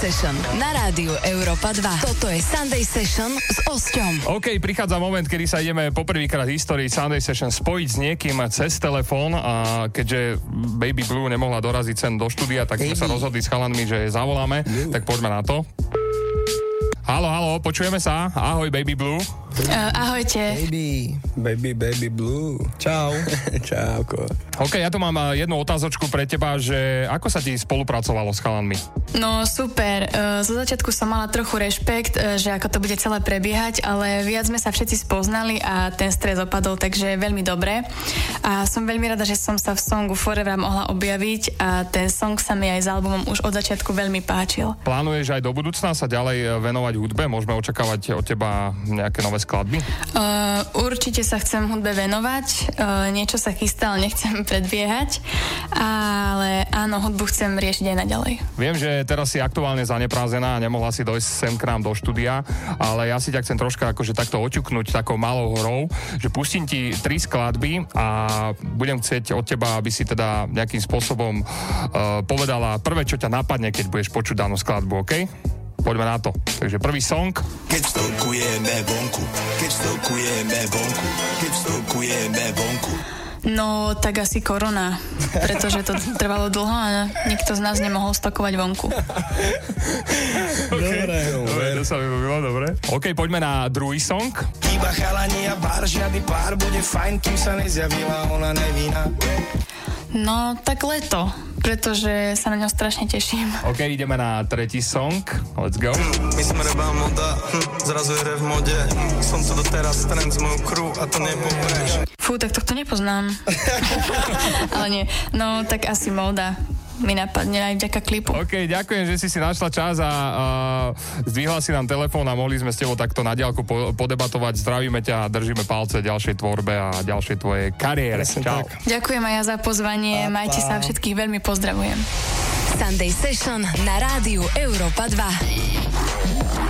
Session na rádiu Európa 2. Toto je Sunday Session s Osťom. OK, prichádza moment, kedy sa ideme poprvýkrát v histórii Sunday Session spojiť s niekým cez telefón a keďže Baby Blue nemohla doraziť sem do štúdia, tak sme sa rozhodli s chalanmi, že zavoláme, tak poďme na to. Halo, halo, počujeme sa? Ahoj, Baby Blue. Uh, ahojte. Baby, baby, baby blue. Čau. Čauko. OK, ja tu mám eh, jednu otázočku pre teba, že ako sa ti spolupracovalo s chalanmi? No super, uh, zo začiatku som mala trochu rešpekt, uh, že ako to bude celé prebiehať, ale viac sme sa všetci spoznali a ten stres opadol, takže veľmi dobre. A som veľmi rada, že som sa v songu Forever mohla objaviť a ten song sa mi aj s albumom už od začiatku veľmi páčil. Plánuješ aj do budúcna sa ďalej venovať hudbe? Môžeme očakávať od teba nejaké nové skladby? Uh, určite sa chcem hudbe venovať, uh, niečo sa chystá, ale nechcem predbiehať, ale áno, hudbu chcem riešiť aj naďalej. Viem, že teraz si aktuálne zaneprázená a nemohla si dojsť sem k nám do štúdia, ale ja si ťa chcem troška akože takto oťuknúť takou malou horou, že pustím ti tri skladby a budem chcieť od teba, aby si teda nejakým spôsobom uh, povedala prvé, čo ťa napadne, keď budeš počuť danú skladbu, OK? Poďme na to. Takže prvý song. Keď vstupujeme vonku, keď vstupujeme vonku, keď vstupujeme vonku. No, tak asi korona, pretože to trvalo dlho a nikto z nás nemohol stokovať vonku. Dobre, dobre, to sa mi dobre. OK, poďme na druhý song. Iba chalani a bar, žiadny pár bude fajn, kým sa nezjavila ona nevína. No, tak leto, pretože sa na ňo strašne teším. OK, ideme na tretí song. Let's go. My sme rebá moda, hm, zrazu je v mode. Som tu doteraz trend z mojou crew a to nepopreš. Fú, tak tohto nepoznám. Ale nie, no tak asi móda mi napadne aj vďaka klipu. OK, ďakujem, že si si našla čas a uh, zdvihla si nám telefón a mohli sme s tebou takto na diálku po, podebatovať. Zdravíme ťa a držíme palce ďalšej tvorbe a ďalšej tvojej kariére. Čau. Ďakujem aj ja za pozvanie, majte sa všetkých veľmi pozdravujem. Sunday Session na rádiu Európa 2.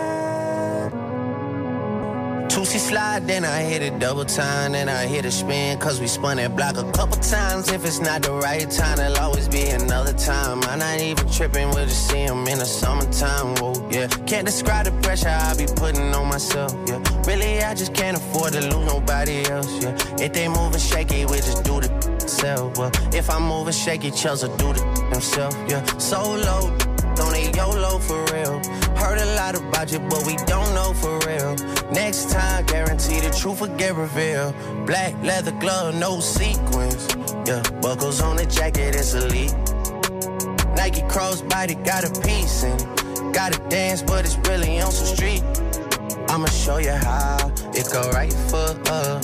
Two-C slide, then I hit it double time, then I hit a spin, cause we spun that block a couple times. If it's not the right time, there'll always be another time. I'm not even tripping, we'll just see him in the summertime, whoa, yeah. Can't describe the pressure I be putting on myself, yeah. Really, I just can't afford to lose nobody else, yeah. If they moving shaky, we just do the myself. Well, if I'm moving shaky, Chelsea do the himself. Yeah, solo. Don't they YOLO for real? Heard a lot about you, but we don't know for real. Next time, guarantee the truth will get revealed. Black leather glove, no sequins. Yeah, buckles on the jacket, it's elite. Nike crossbody got a piece in it. Gotta dance, but it's really on some street. I'ma show you how. It go right foot up,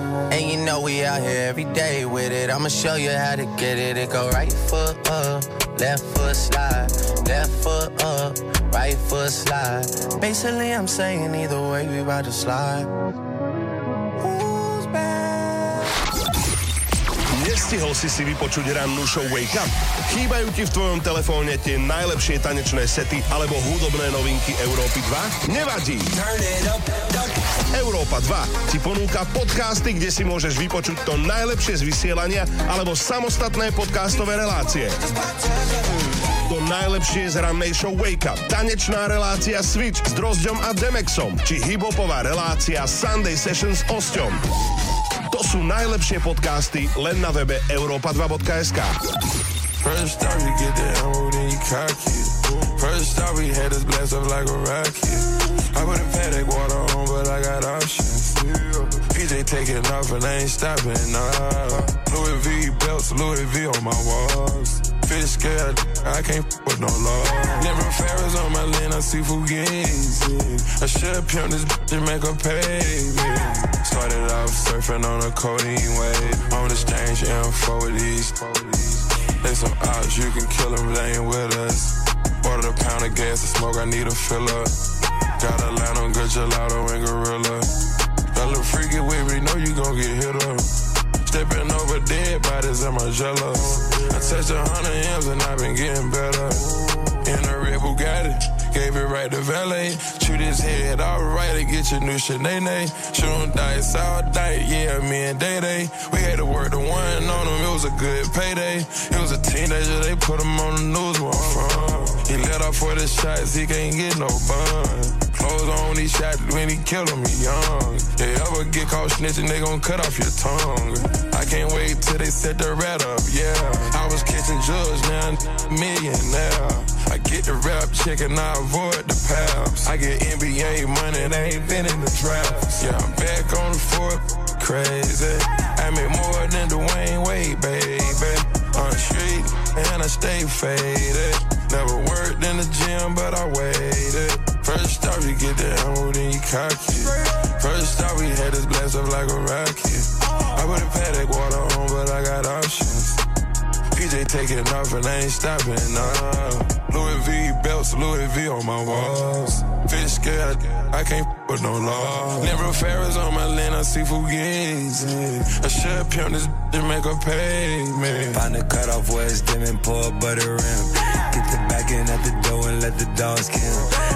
And you know we out here every day with it. I'ma show you how to get it. It go right foot up, left foot slide, left foot up, right foot slide. Basically, I'm saying either way we about to slide. Nestihol si si vypočuť rannú show Wake Up? Chýbajú ti v tvojom telefóne tie najlepšie tanečné sety alebo hudobné novinky Európy 2? Nevadí! Európa 2 ti ponúka podcasty, kde si môžeš vypočuť to najlepšie z vysielania alebo samostatné podcastové relácie. To najlepšie z rannej show Wake Up, tanečná relácia Switch s Drozďom a Demexom, či hiphopová relácia Sunday Sessions s Osťom. To sú najlepšie podcasty len na webe europa2.sk. First off, you get the ammo, then you cock it. First off, we had us blast up like a rocket. I put a paddock water on, but I got options. PJ taking off and I ain't stopping, nah. Louis V belts, Louis V on my walls. Fish scared, I can't with no law. Never Ferris on my lane, I see Fugazi. I should pimp this bitch and make her pay me. Started off surfing on a codeine wave. On the strange M4 with these. They some odds, you can kill them, they ain't with us. Ordered a pound of gas to smoke, I need a fill up. Got a line on good gelato and gorilla. That little freaky way, we know you gon' get hit up. Stepping over dead bodies, am I jealous? I touched a hundred M's and I've been getting better. In a red Bugatti, gave it right to valet. Shoot his head alright to get your new Sinead. Shoot dice all night, yeah, me and Day Day. We had to work the one on him, it was a good payday. He was a teenager, they put him on the news where I'm from. He let off for the shots, he can't get no bun. Clothes on, he shot when he killed he young. They ever get caught snitching, they gon' cut off your tongue. I can't wait till they set the rat up, yeah. I was catching drugs, now I'm millionaire. I get the rap check and I avoid the paps. I get NBA money, they ain't been in the drafts. Yeah, I'm back on the fourth, crazy. I make more than Dwayne Wade, baby. On the street, and I stay faded. Never worked in the gym, but I waited. First off, you get the ammo, then you cock it. First off, we had this blast up like a rocket. I put a paddock water on, but I got options. PJ taking off and I ain't stopping, nah. Louis V belts, Louis V on my walls. Fish scale, I can't with no law. Never Ferris on my land, I see Fugazi. I should pimp this and make a pay me. Find the cutoff where it's dim and pour butter rim. Get the back in at the door and let the dogs kill.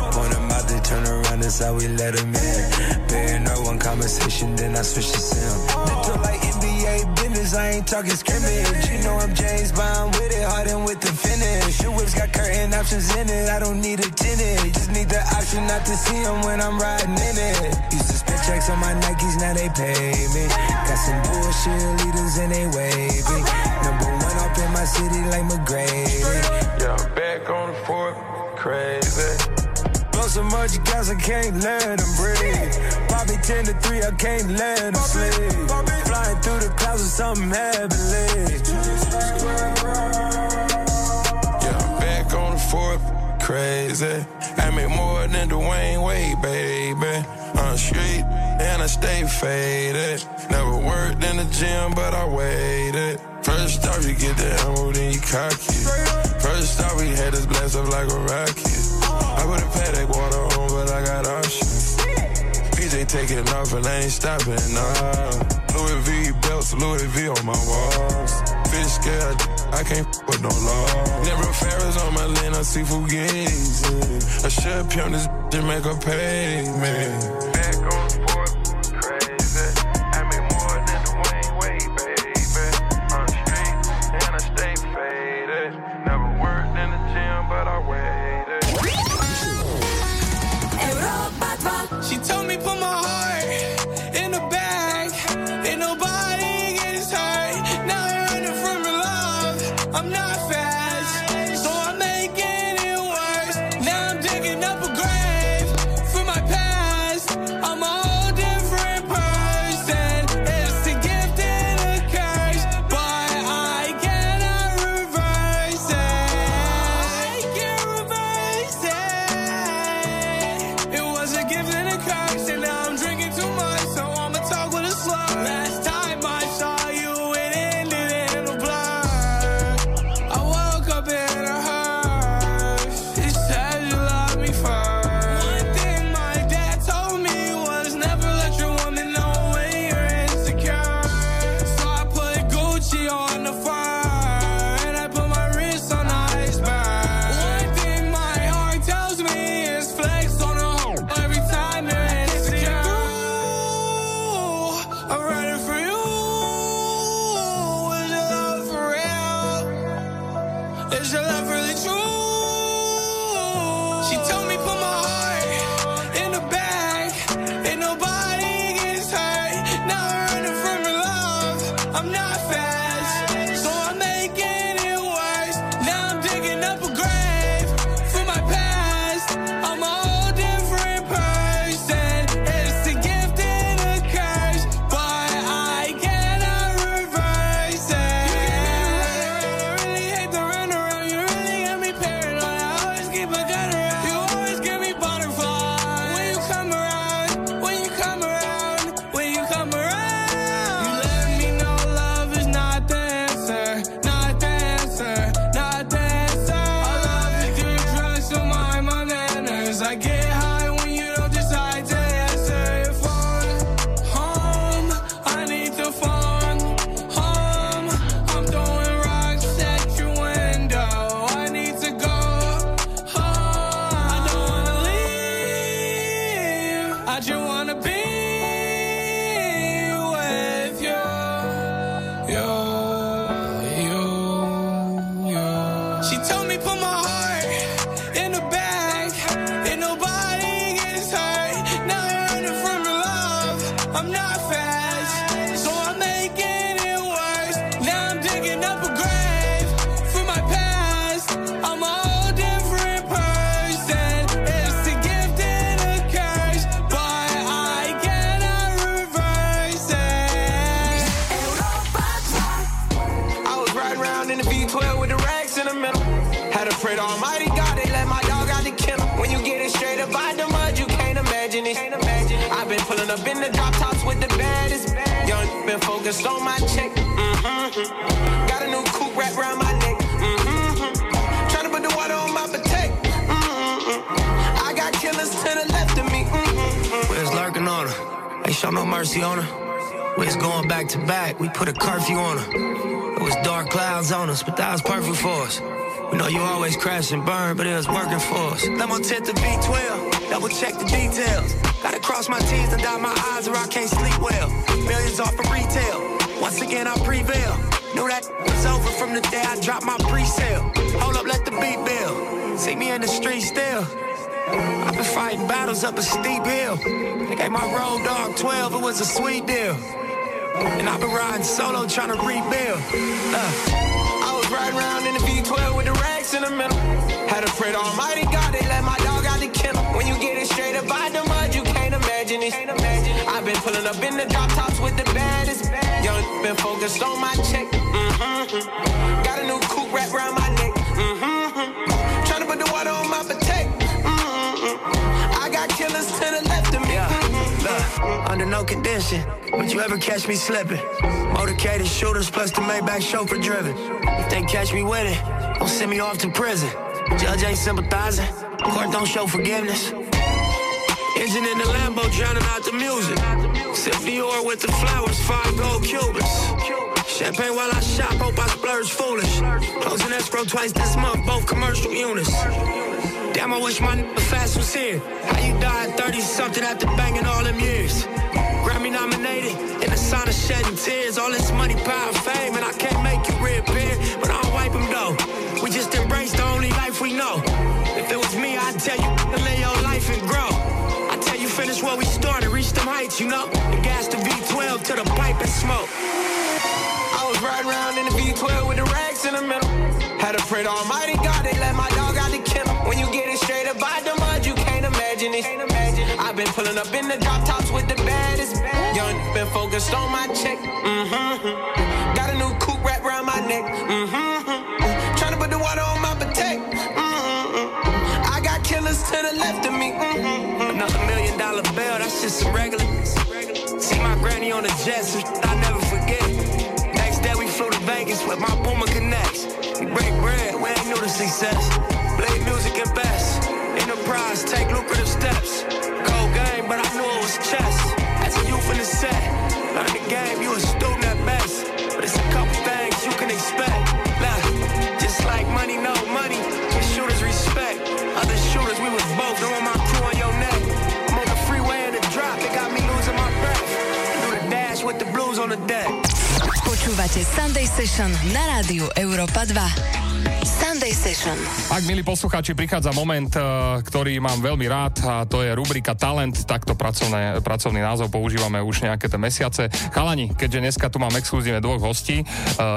Turn around, that's how we let them in. Paying her one conversation, then I switch to sim. Mental like NBA business, I ain't talking scrimmage. You know I'm James Bond with it, hardened with the finish. Your whips got curtain options in it, I don't need a tenant. Just need the option not to see them when I'm riding in it. Used to spend checks on my Nikes, now they pay me. Got some bullshit leaders and they wavy. Number one up in my city like McGrady. Yeah, I'm back on the fourth, crazy. Blow so much gas, I can't let them breathe. Bobby 10 to 3, I can't let them sleep. Flying through the clouds with something heavenly. Yeah, I'm back on the fourth, crazy. I make more than Dwayne Wade, baby. On the street, and I stay faded. Never worked in the gym, but I waited. First off, you get the ammo, then you cock it. First off, we had this blast up like a rocket. I would've water on, but I got options. PJ taking off and I ain't stopping, nah. Louis V belts, Louis V on my walls. Fish scared, I can't with no law. Never Ferris on my lane, I see Fugazi. I should pee on this bitch and make a payment. I'm tent to b12 Double check the details. Gotta cross my T's and dot my I's or I can't sleep well. Millions off of retail. Once again, I prevail. Knew that was over from the day I dropped my pre-sale. Hold up, let the beat build. See me in the street still. I've been fighting battles up a steep hill. They gave my road dog 12, it was a sweet deal. And I've been riding solo trying to rebuild. Uh, I was riding around in the V12 with the racks in the middle. Pray to Almighty God they let my dog out the kennel. When you get it straight up out the mud, you can't imagine it. I've been pulling up in the drop tops with the baddest. Young been focused on my check. Mm-hmm. Got a new coupe wrapped around my neck. Mm-hmm. Trying to put the water on my protect. Mm-hmm. I got killers to the left of me. Yeah. Mm-hmm. Look, under no condition would you ever catch me slipping. Motorcaded shooters plus the Maybach chauffeur driven. If they catch me with it, don't send me off to prison. Judge ain't sympathizing. Court don't show forgiveness. Engine in the Lambo drowning out the music. Sip Dior with the flowers, five gold Cubans. Champagne while I shop, hope I splurge foolish. Closing escrow twice this month, both commercial units. Damn, I wish my n**** fast was here. How you died 30 something after banging all them years? Grammy nominated in the sign of shedding tears. All this money, power, fame, and I can't make you reappear. But I'll wipe them though. We just the life we know. If it was me, I'd tell you to lay your life and grow. I tell you finish where we started, reach them heights, you know. And gas the V12 to the pipe and smoke. I was riding around in the V12 with the rags in the middle. Had to pray to Almighty God, they let my dog out the kennel. When you get it straight up by the mud, you can't imagine it. I've been pulling up in the drop tops with the baddest. Young been focused on my check. Mm-hmm. Got a new coupe wrapped around my neck. Mm-hmm. Trying to put the water on my to the left of me. Mm-hmm. Another million dollar bill, that's just some regular. See my granny on the jet, some I never forget. Next day we flew to Vegas with my Puma connects. We break bread, we ain't new to success. Blade music and best. Enterprise, take lucrative steps. Cold game, but I knew it was chess. As a youth in the set, learn the game, you a student Počúvate Sunday Session na rádiu Európa 2. Sunday Session. Ak, milí poslucháči, prichádza moment, eh, ktorý mám veľmi rád a to je rubrika Talent, takto pracovné, pracovný názov používame už nejaké tie mesiace. Chalani, keďže dneska tu mám exkluzívne dvoch hostí, eh,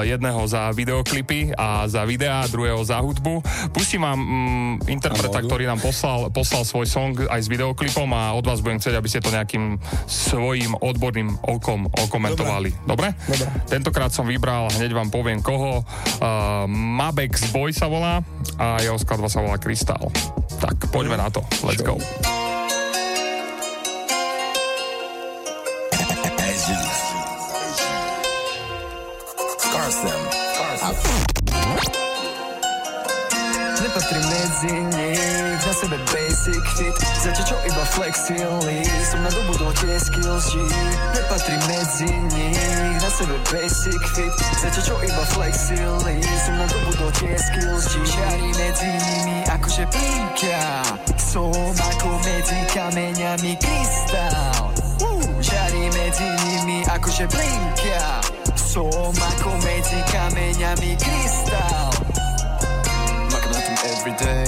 jedného za videoklipy a za videá, druhého za hudbu. Pustím vám mm, interpreta, ktorý nám poslal, poslal svoj song aj s videoklipom a od vás budem chcieť, aby ste to nejakým svojím odborným okom okomentovali. Dobre? Dobre. Tentokrát som vybral, hneď vám poviem koho. Uh, Mabex Boy sa volá a jeho skladba sa volá Krystál. Tak poďme na to. Let's go. Scars Nepatrím medzi nich, na sebe basic fit. Zatiaľ čo iba flexily, som na dobu do tie skills G Nepatrím medzi nich, na sebe basic fit. Zatiaľ čo iba flexily, som na dobu do tie skills G Žiari medzi nimi akože blinkia Som ako medzi kameňami krystál Uh, Žiari medzi nimi akože blinkia Som ako medzi kameňami krystál Makam na tom everyday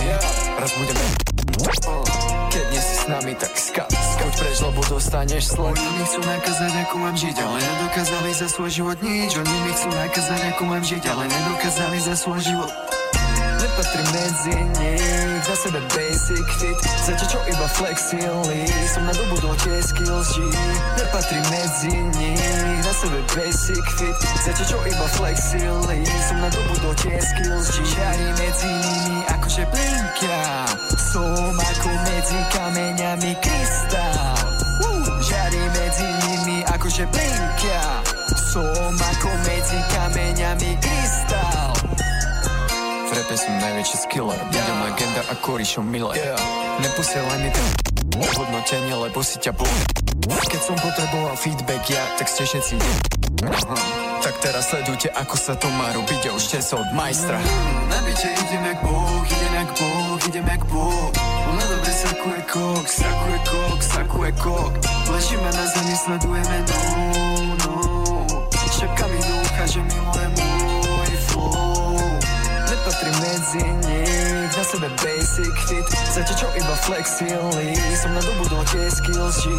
Raz budeme Keď nie si s nami, tak skap. Skauť preč, lebo dostaneš slok Oni mi chcú nakázať, ako mám žiť Ale nedokázali za svoj život nič. Oni mi chcú nakázať, ako mám žiť Ale nedokázali za svoj život. Nepatrím medzi nich, za sebe basic fit. Zatiaľ čo iba flexily, som na dobu do tie skills G. Nepatrím medzi nich, za sebe basic fit. Zatiaľ čo iba flexily, som na dobu do tie skills G. Žiari medzi nimi akože blinkia Som ako medzi kameňami krystál Uh, Žiari medzi nimi akože blinkia Som ako medzi kameňami krystál v rape som najväčší skiller. Budem legenda ako Rišo Miller. Neposielaj mi ten hodnotenie, lebo si ťa bol Keď som potreboval feedback ja, tak ste všetci Tak teraz sledujte, ako sa to má robiť a už sa od majstra. Na byte idem jak Boh, idem jak Boh, idem jak Boh. Na dobre sakuje kok, sakuje kok, sakuje kok. Ležíme na zemi, sledujeme no, no Šepka mi ucha, že miluje môj flow. Nepatrím medzi na sebe basic fit. Zatiaľ čo iba flexily, som na dobu do tie skills G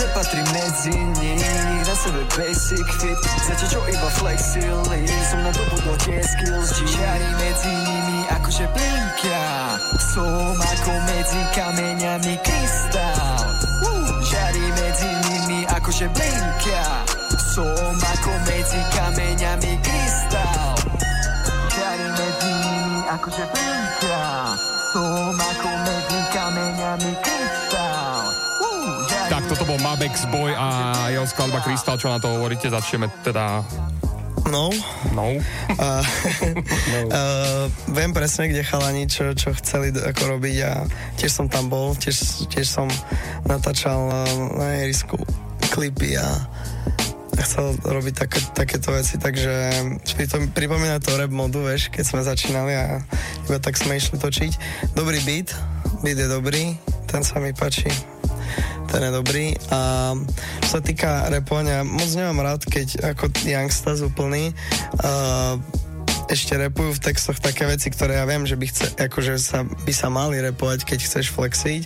Nepatrím medzi nich, na sebe basic fit. Zatiaľ čo iba flexily, som na dobu do tie skills G Žiari medzi nimi akože blinkia Som ako medzi kameňami krystál uh, Žiari medzi nimi akože blinkia Som ako medzi kameňami nimi akože blinkia Som ako medzi kameňami uh, žiari Tak toto bol Mabex Boy a jeho skladba Krystal, čo na to hovoríte? Začneme teda No. No. A, uh, viem presne, kde chalani, čo, čo chceli ako robiť a tiež som tam bol, tiež, tiež som natáčal uh, na ihrisku klipy a chcel robiť také, takéto veci, takže pri to, pripomína to rap modu, vieš, keď sme začínali a iba tak sme išli točiť. Dobrý beat, beat je dobrý, ten sa mi páči, ten je dobrý a čo sa týka repovania, moc nemám rád, keď ako youngstas úplný ešte repujú v textoch také veci, ktoré ja viem, že by, chce, akože sa, by sa mali repovať, keď chceš flexiť,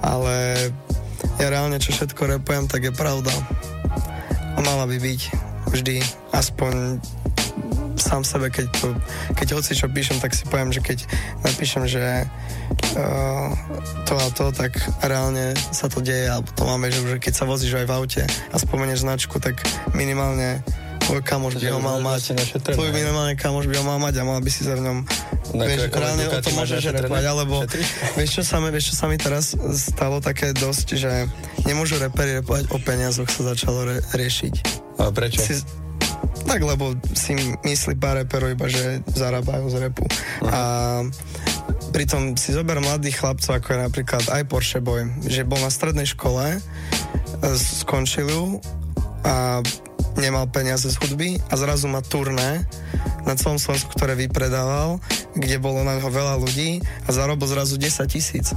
ale ja reálne čo všetko repujem, tak je pravda. A mala by byť vždy aspoň sám sebe, keď, to, keď hoci čo píšem, tak si poviem, že keď napíšem, že uh, to a to, tak reálne sa to deje, alebo to máme, že už keď sa vozíš aj v aute a spomenieš značku, tak minimálne tvoj kamoš by ho mal mať. Tvoj minimálne kamoš by ho mal mať a mal by si sa v ňom Na vieš, reálne o tom môžeš repovať, alebo vieš čo, sa mi, vieš čo sa mi teraz stalo také dosť, že nemôžu reperi repovať o peniazoch sa začalo re- riešiť. A prečo? Si, tak, lebo si myslí pár reperov iba, že zarábajú z repu. A pritom si zober mladých chlapcov, ako je napríklad aj Porsche Boy, že bol na strednej škole, e, skončil ju a nemal peniaze z hudby a zrazu má turné na celom Slovensku, ktoré vypredával, kde bolo na ňo veľa ľudí a zarobil zrazu 10 tisíc.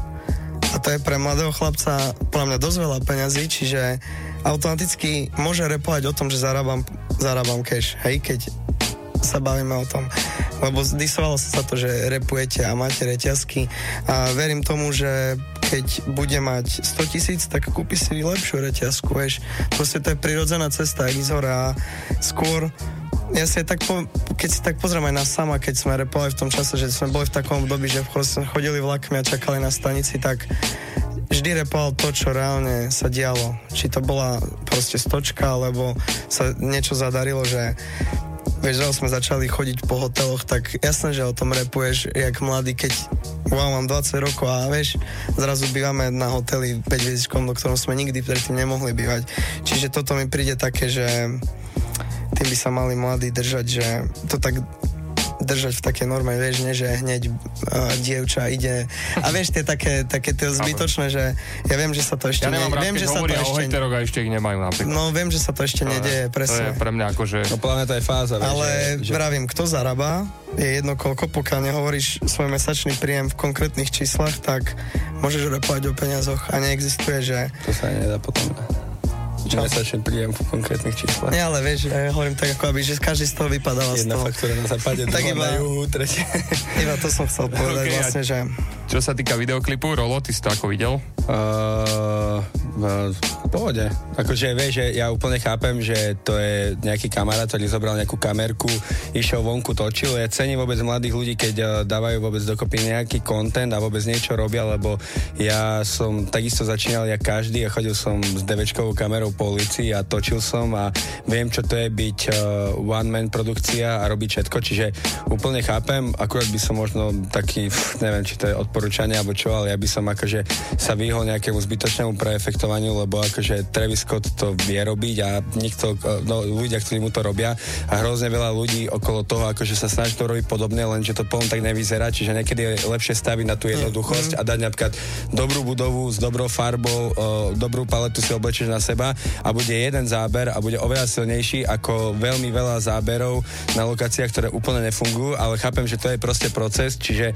A to je pre mladého chlapca podľa mňa dosť veľa peňazí, čiže automaticky môže repovať o tom, že zarábam, zarábam cash, hej, keď sa bavíme o tom. Lebo disovalo sa to, že repujete a máte reťazky a verím tomu, že keď bude mať 100 tisíc, tak kúpi si lepšiu reťazku, vieš. Proste to je prirodzená cesta ísť hore skôr ja si tak po, keď si tak pozriem aj na sama, keď sme repovali v tom čase, že sme boli v takom období, že chodili vlakmi a čakali na stanici, tak vždy repoval to, čo reálne sa dialo. Či to bola proste stočka, alebo sa niečo zadarilo, že vieš, že sme začali chodiť po hoteloch, tak jasné, že o tom repuješ, jak mladý, keď wow, mám 20 rokov a vieš, zrazu bývame na hoteli 5 hviezdičkom, do ktorom sme nikdy predtým nemohli bývať. Čiže toto mi príde také, že tým by sa mali mladí držať, že to tak držať v takej norme, vieš, nie, že hneď uh, dievča ide a vieš, tie také, také tie zbytočné, že ja viem, že sa to ešte Ja nemám ne, rád, viem, že sa to ešte a ešte ich nemajú napríklad. no viem, že sa to ešte nedieje, To je presne. pre mňa akože... No to je fáza, vieš, Ale že, že... vravím, kto zarába, je jedno koľko, pokiaľ nehovoríš svoj mesačný príjem v konkrétnych číslach, tak môžeš repovať o peniazoch a neexistuje, že... To sa nedá potom. Čo? Mesačný príjem v konkrétnych číslach. Nie, ale vieš, ja hovorím tak ako aby, že každý z toho vypadáva z Jedna toho. faktúra na západe, Tak iba- na juhu, tretia. Iba to som chcel povedať Okay, vlastne, že... Čo sa týka videoklipu, Rolo, ty si to ako videl? Uh, v pohode. Akože vieš, že ja úplne chápem, že to je nejaký kamarát, ktorý zobral nejakú kamerku, išiel vonku, točil. Ja cením vôbec mladých ľudí, keď uh, dávajú vôbec dokopy nejaký content a vôbec niečo robia, lebo ja som takisto začínal jak každý a chodil som s devečkovou kamerou po ulici a točil som a viem, čo to je byť uh, one-man produkcia a robiť všetko, čiže úplne chápem, akurát by som možno taký, neviem, či to je odporúčanie alebo čo, ale ja by som akože sa vyhol nejakému zbytočnému preefektovaniu, lebo akože Travis Scott to vie robiť a nikto, no, ľudia, ktorí mu to robia a hrozne veľa ľudí okolo toho, akože sa snaží to robiť podobne, lenže to potom tak nevyzerá, čiže niekedy je lepšie staviť na tú jednoduchosť a dať napríklad dobrú budovu s dobrou farbou, o, dobrú paletu si oblečíš na seba a bude jeden záber a bude oveľa silnejší ako veľmi veľa záberov na lokáciách, ktoré úplne nefungujú, ale chápem, že to je proste proces, čiže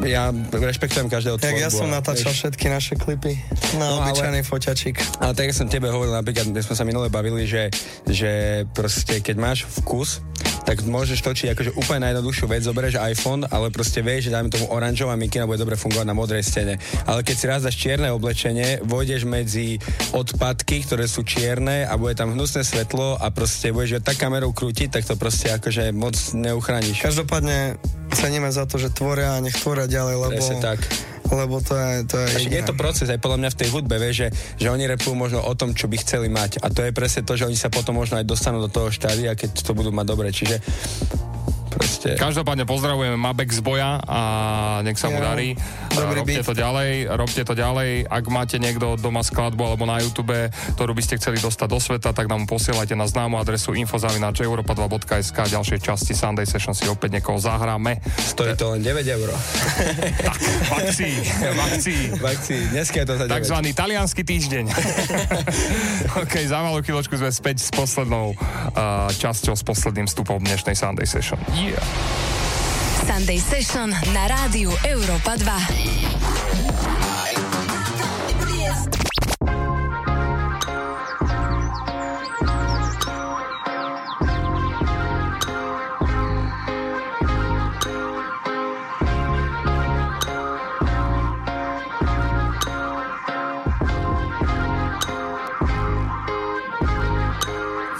ja rešpektujem každého tvorbu. ja som natáčal všetky naše klipy na No, ale- obyčajný foťačik. Ale tak som tebe hovoril napríklad, my sme sa minule bavili, že, že proste keď máš vkus, tak môžeš točiť akože úplne najjednoduchšiu vec, zoberieš iPhone, ale proste vieš, že dajme tomu oranžová mikina bude dobre fungovať na modrej stene. Ale keď si raz dáš čierne oblečenie, vojdeš medzi odpadky, ktoré sú čierne a bude tam hnusné svetlo a proste budeš tak kamerou krútiť, tak to proste akože moc neuchrániš. Každopádne ceníme za to, že tvoria a nech tvoria ďalej, lebo, Presne tak. Lebo to je, to je A však jediné. je to proces aj podľa mňa v tej hudbe, vieš, že, že oni repujú možno o tom, čo by chceli mať. A to je presne to, že oni sa potom možno aj dostanú do toho štádia, keď to budú mať dobre. Čiže proste... Každopádne pozdravujeme Mabek z boja a nech sa mu Ja. darí. Dobrý robte beat. to ďalej, robte to ďalej. Ak máte niekto doma skladbu alebo na YouTube, ktorú by ste chceli dostať do sveta, tak nám posielajte na známu adresu info.europa2.sk ďalšej časti Sunday Session si opäť niekoho zahráme. Stojí to len 9 eur. V akcii, v akcii. V akcii. Dneska je to za 9. Takzvaný talianský týždeň. OK, za malú chvíľočku sme späť s poslednou uh, časťou, s posledným vstupom dnešnej Sunday Session. Yeah. Sunday Session na rádiu Európa 2.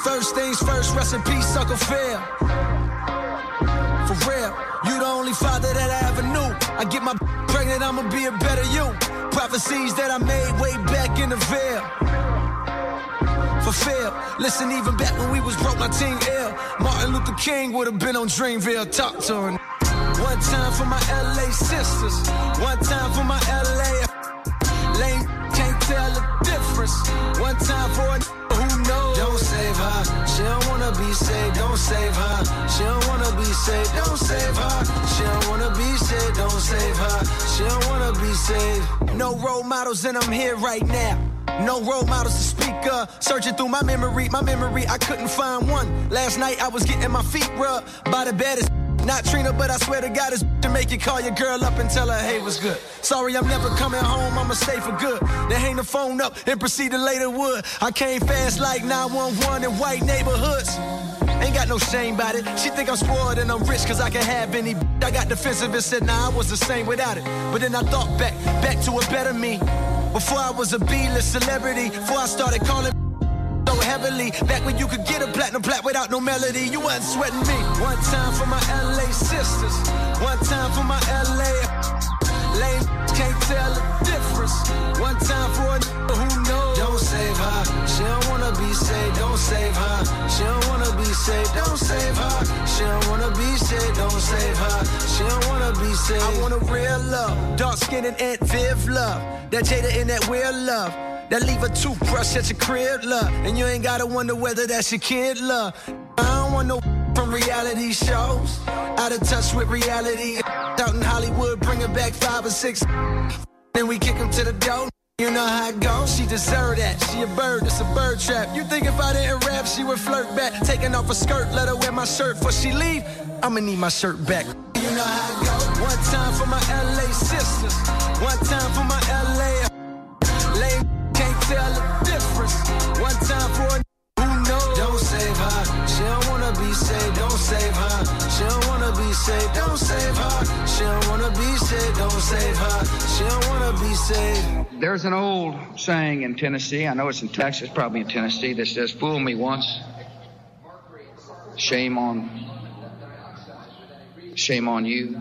First things first, rest in peace, Uncle Phil. For real, you the only father that I ever knew. I get my pregnant, I'ma be a better you. Prophecies that I made way back in the veil. Fulfill. Listen, even back when we was broke, my team ill. Martin Luther King would have been on Dreamville. Talk to her. One time for my LA sisters. One time for my LA. Lame can't tell the difference. One time for a her. She don't wanna be saved. Don't save her. She don't wanna be saved. Don't save her. She don't wanna be saved. Don't save her. She don't wanna be saved. No role models, and I'm here right now. No role models to speak of. Searching through my memory, my memory, I couldn't find one. Last night I was getting my feet rubbed by the baddest. Not Trina, but I swear to God, it's to make you call your girl up and tell her, hey, what's good? Sorry, I'm never coming home, I'ma stay for good. Then hang the phone up and proceed to later wood. I came fast like 911 in white neighborhoods. Ain't got no shame about it. She think I'm spoiled and I'm rich cause I can have any. I got defensive and said, nah, I was the same without it. But then I thought back, back to a better me. Before I was a B-list celebrity, before I started calling heavily. Back when you could get a platinum plat without no melody, you wasn't sweating me. One time for my LA sisters, one time for my LA. Lame can't tell the difference. One time for a who knows. Don't save her. She don't wanna be saved. Don't save her. She don't wanna be saved. Don't save her. She don't wanna be saved. Don't save her. She don't wanna be saved. I want a real love, dark skin and Aunt Viv love. That Jada and that real love. That leave a toothbrush at your crib, love. And you ain't gotta wonder whether that's your kid, love. I don't want no from reality shows. Out of touch with reality. Out in Hollywood, bringing back five or six. Then we kick him to the door. You know how it goes. She deserve that. She a bird, it's a bird trap. You think if I didn't rap, she would flirt back. Taking off her skirt, let her wear my shirt before she leave. I'ma need my shirt back. You know how it goes. One time for my LA sisters. One time for my LA. Tell the difference. One time for a. Don't save her. She don't wanna be saved. Don't save her. She don't wanna be saved. Don't save her. She don't wanna be saved. Don't save her. She don't wanna be saved. There's an old saying in Tennessee, I know it's in Texas, probably in Tennessee, that says, Fool me once, shame on, shame on you.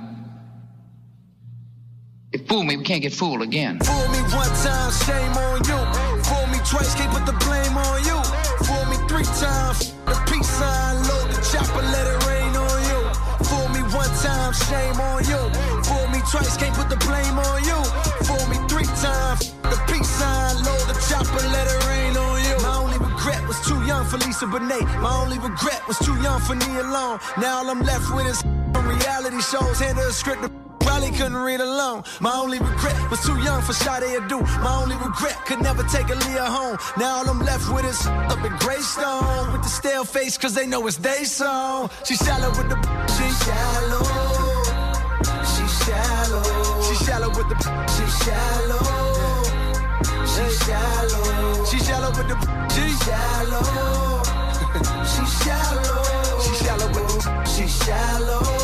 If fool me, we can't get fooled again. Fool me one time, shame on you. Fool me twice, can't put the blame on you. Fool me three times, the peace sign, load the chopper, let it rain on you. Fool me one time, shame on you. Fool me twice, can't put the blame on you. Fool me three times, the peace sign, load the chopper, let it rain on you. My only regret was too young for Lisa Bonet. My only regret was too young for Nia Long. Now all I'm left with is reality shows, hand her a script. Probably couldn't read alone. My only regret was too young for Sade Adu. My only regret could never take a Leah home. Now all I'm left with is up in Greystone with the stale face, cause they know it's they song. She shallow with the she shallow. She shallow. She shallow with the she shallow. She shallow. She shallow with the she shallow. She shallow. She shallow with the she shallow.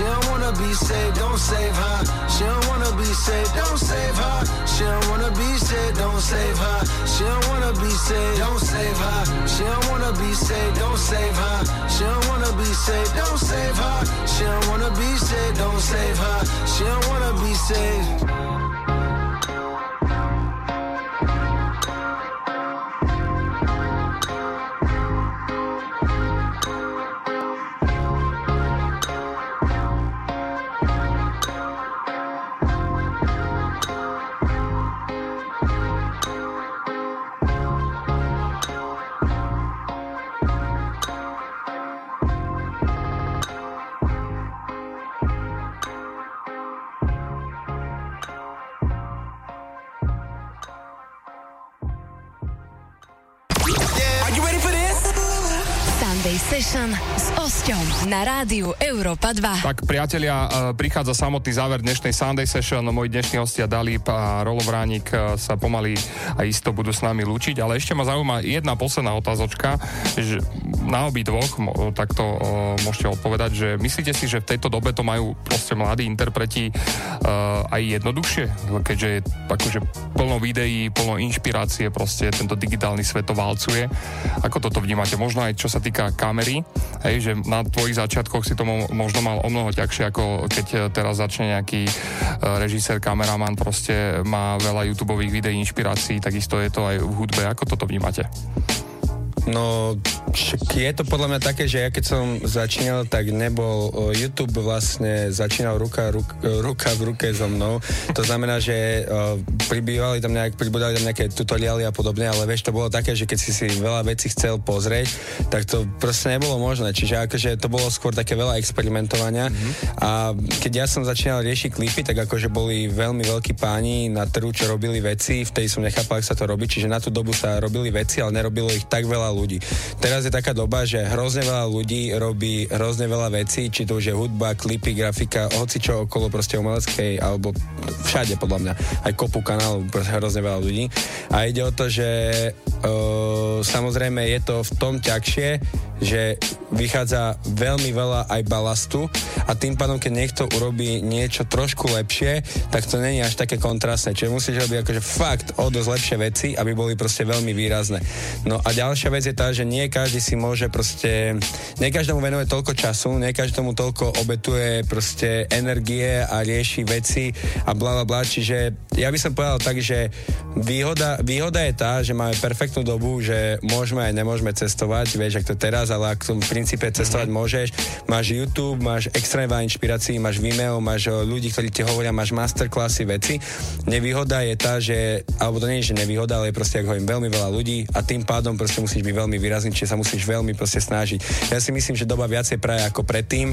She don't wanna be saved. Don't save her. She don't wanna be saved. Don't save her. She don't wanna be saved. Don't save her. She don't wanna be saved. Don't save her. She don't wanna be saved. Don't save her. She don't wanna be saved. Don't save her. She don't wanna be saved. Don't save her. She don't wanna be saved. Session s Osťom na rádiu Európa 2. Tak priatelia, e, prichádza samotný záver dnešnej Sunday Session. Moji dnešní hostia Dalíp a Rolo e, sa pomaly a isto budú s nami lúčiť, ale ešte ma zaujíma jedna posledná otázočka, že na obi dvoch, takto e, môžete odpovedať, že myslíte si, že v tejto dobe to majú proste mladí interpreti uh, aj jednoduchšie, keďže je akože plno videí, plno inšpirácie, proste tento digitálny svet to válcuje. Ako toto vnímate? Možno aj čo sa týka kamery, hej, že na tvojich začiatkoch si to mo- možno mal o mnoho ťažšie, ako keď eh, teraz začne nejaký uh, režisér, kameraman, proste má veľa YouTube videí, inšpirácií, takisto je to aj v hudbe. Ako toto vnímate? No, však je to podľa mňa také, že ja keď som začínal, tak nebol YouTube vlastne začínal ruka, ruka, ruka v ruke so mnou. To znamená, že pribývali tam nejak, pribudali tam nejaké tutoriály a podobne, ale vieš, to bolo také, že keď si si veľa vecí chcel pozrieť, tak to proste nebolo možné. Čiže akože to bolo skôr také veľa experimentovania mm-hmm. a keď ja som začínal riešiť klipy, tak akože boli veľmi veľkí páni na trhu, čo robili veci, v tej som nechápal, ako sa to robí, čiže na tú dobu sa robili veci, ale nerobilo ich tak veľa ľudí. Teraz je taká doba, že hrozne veľa ľudí robí hrozne veľa vecí, či to už je hudba, klipy, grafika, hoci čo okolo proste umeleckej, alebo všade podľa mňa. Aj kopu kanálov, proste hrozne veľa ľudí. A ide o to, že uh, samozrejme je to v tom ťažšie, že vychádza veľmi veľa aj balastu a tým pádom, keď niekto urobí niečo trošku lepšie, tak to není až také kontrastné. Čiže musíš robiť akože fakt o dosť lepšie veci, aby boli proste veľmi výrazné. No a ďalšia vec je tá, že nie každý si môže proste, nie každému venuje toľko času, nie každému toľko obetuje proste energie a rieši veci a bla bla bla, čiže ja by som povedal tak, že výhoda, výhoda je tá, že máme perfektnú dobu, že môžeme aj nemôžeme cestovať, vieš, ak to teraz, ale ak v tom princípe cestovať mm-hmm. môžeš, máš YouTube, máš extrémne veľa inšpirácií, máš Vimeo, máš o, ľudí, ktorí ti hovoria, máš masterclassy, veci. Nevýhoda je tá, že, alebo to nie je, že nevýhoda, ale je proste, ako hovorím, veľmi veľa ľudí a tým pádom proste musíš byť veľmi výrazný, čiže sa musíš veľmi proste snažiť. Ja si myslím, že doba viacej praje ako predtým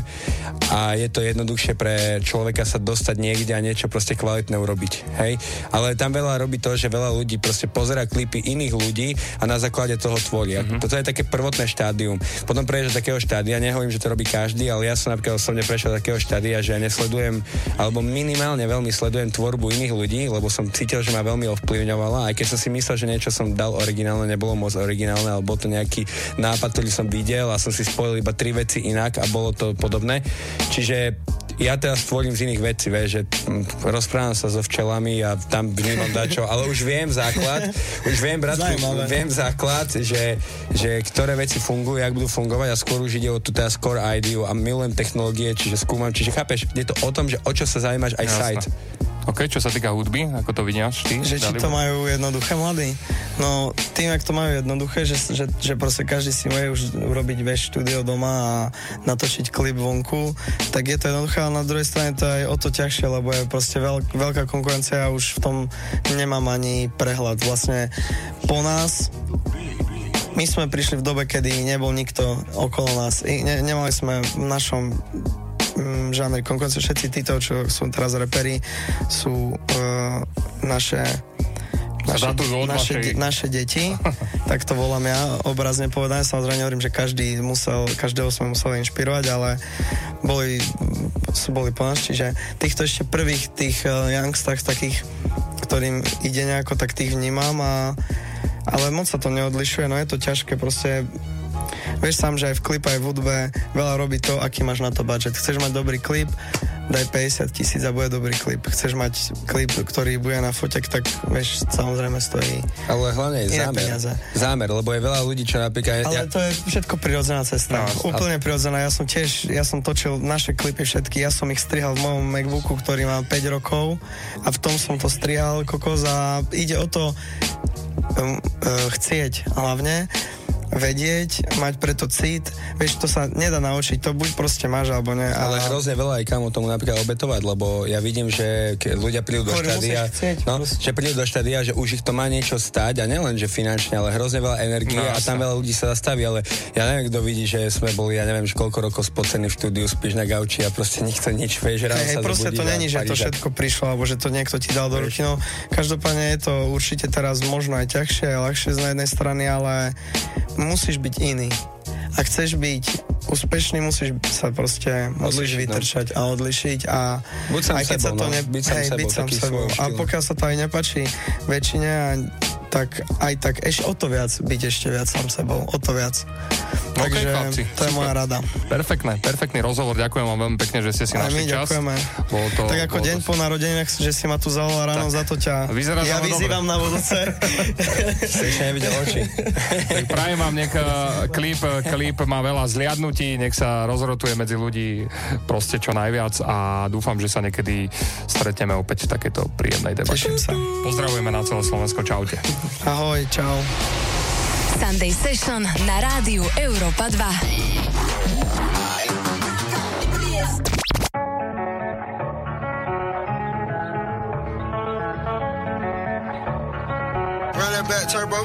a je to jednoduchšie pre človeka sa dostať niekde a niečo proste kvalitné urobiť. Hej? Ale tam veľa robí to, že veľa ľudí proste pozera klipy iných ľudí a na základe toho tvoria. Mm-hmm. Toto je také prvotné štádium. Potom prejdeš do takého štádia, nehovorím, že to robí každý, ale ja som napríklad osobne prešiel do takého štádia, že ja nesledujem, alebo minimálne veľmi sledujem tvorbu iných ľudí, lebo som cítil, že ma veľmi ovplyvňovala, aj keď som si myslel, že niečo som dal originálne, nebolo moc originálne, alebo to nejaký nápad, ktorý som videl a som si spojil iba tri veci inak a bolo to podobné. Čiže ja teraz tvorím z iných vecí, vieš, že hm, rozprávam sa so včelami a tam vnímam dačo, ale už viem základ, už viem, bratku, Zaujímavé. viem základ, že, že ktoré veci fungujú, jak budú fungovať a skôr už ide o tú teda score ideu a milujem technológie, čiže skúmam, čiže chápeš, je to o tom, že o čo sa zaujímaš aj Jasné. site. OK, čo sa týka hudby, ako to vidíš ty? Že či to majú jednoduché mladí? No tým, ak to majú jednoduché, že, že, že proste každý si môže už urobiť vieš, štúdio doma a natočiť klip vonku, tak je to jednoduché, ale na druhej strane to je aj o to ťažšie, lebo je proste veľk, veľká konkurencia a už v tom nemám ani prehľad. Vlastne po nás my sme prišli v dobe, kedy nebol nikto okolo nás. I ne, nemali sme v našom mm, žánri konkurencie. Všetci títo, čo sú teraz reperi, sú uh, naše naše, naše, de- naše deti, tak to volám ja, obrazne povedané. Samozrejme hovorím, že každý musel, každého sme museli inšpirovať, ale boli, sú boli po nás, čiže týchto ešte prvých tých uh, youngstars takých, ktorým ide nejako, tak tých vnímam a ale moc sa to neodlišuje, no je to ťažké, proste vieš sám, že aj v klipe, aj v hudbe veľa robí to, aký máš na to budget. Chceš mať dobrý klip, daj 50 tisíc a bude dobrý klip. Chceš mať klip, ktorý bude na fotek, tak vieš, samozrejme stojí Ale hlavne je zámer. peniaze. Zámer, lebo je veľa ľudí, čo napríklad... Ale to je všetko prirodzená cesta. No, Úplne prirodzená. Ja som tiež, ja som točil naše klipy všetky, ja som ich strihal v mojom Macbooku, ktorý má 5 rokov a v tom som to strihal kokos a ide o to um, uh, chcieť hlavne vedieť, mať preto cit, vieš, to sa nedá naučiť, to buď proste máš, alebo ne. Ale hrozne veľa aj kamo tomu napríklad obetovať, lebo ja vidím, že keď ľudia prídu do štádia, no, že prídu do štádia, že už ich to má niečo stáť a nielen, že finančne, ale hrozne veľa energie No, a tam veľa ľudí sa zastaví, ale ja neviem, kto vidí, že sme boli, ja neviem, že koľko rokov spocení v štúdiu, spíš na gauči a proste nikto nič, vieš, ráno Hej, sa proste to a není, že to všetko prišlo, alebo že to niekto ti dal do ruky. No, každopádne je to určite teraz možno aj ťažšie, aj ľahšie z jednej strany, ale musíš byť iný. ak chceš byť úspešný, musíš sa proste Odlišiť, no. vytrčať a odlišiť a Buď sám aj keď sa sebou, to no. ne... Byť sám hej, sebou, byť sám taký sebou. A pokiaľ sa to aj nepačí väčšine, a tak aj tak ešte o to viac byť ešte viac sám sebou, o to viac. OK, Takže chlapci, to je super. moja rada. Perfektné, perfektný rozhovor, ďakujem vám veľmi pekne, že ste si Aj našli čas. ďakujeme. Bolo to, tak ako bolo deň to... po narodeninách, že si ma tu zavolal ráno, za to ťa Vyzeráš ja vyzývam na budúce. Ešte nevidel oči. Tak prajem vám, nech eh, klip, klip má veľa zliadnutí, nech sa rozrotuje medzi ľudí proste čo najviac a dúfam, že sa niekedy stretneme opäť v takejto príjemnej debate. Teším sa. Pozdravujeme na celé Slovensko, čaute. Ahoj, čau. Sunday Session na rádiu Európa 2. Back, turbo.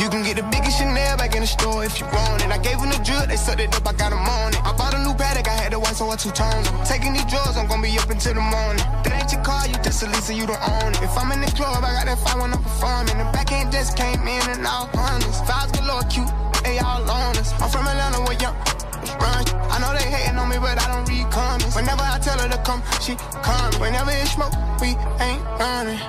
You can get the biggest Chanel back in the store if you want it. I gave them the drill, they sucked it up, I got them on it. I bought a new paddock, I had the white, so I two-tone it. Taking these drugs, I'm gonna be up until the morning. That ain't your car, you just a Lisa, you don't own it. If I'm in the club, I got that fire when I'm performing. The back end just came in and all honest. Fives galore cute, they all on us. I'm from Atlanta, where young run. I know they hating on me, but I don't read comments. Whenever I tell her to come, she come. Whenever it's smoke, we ain't running.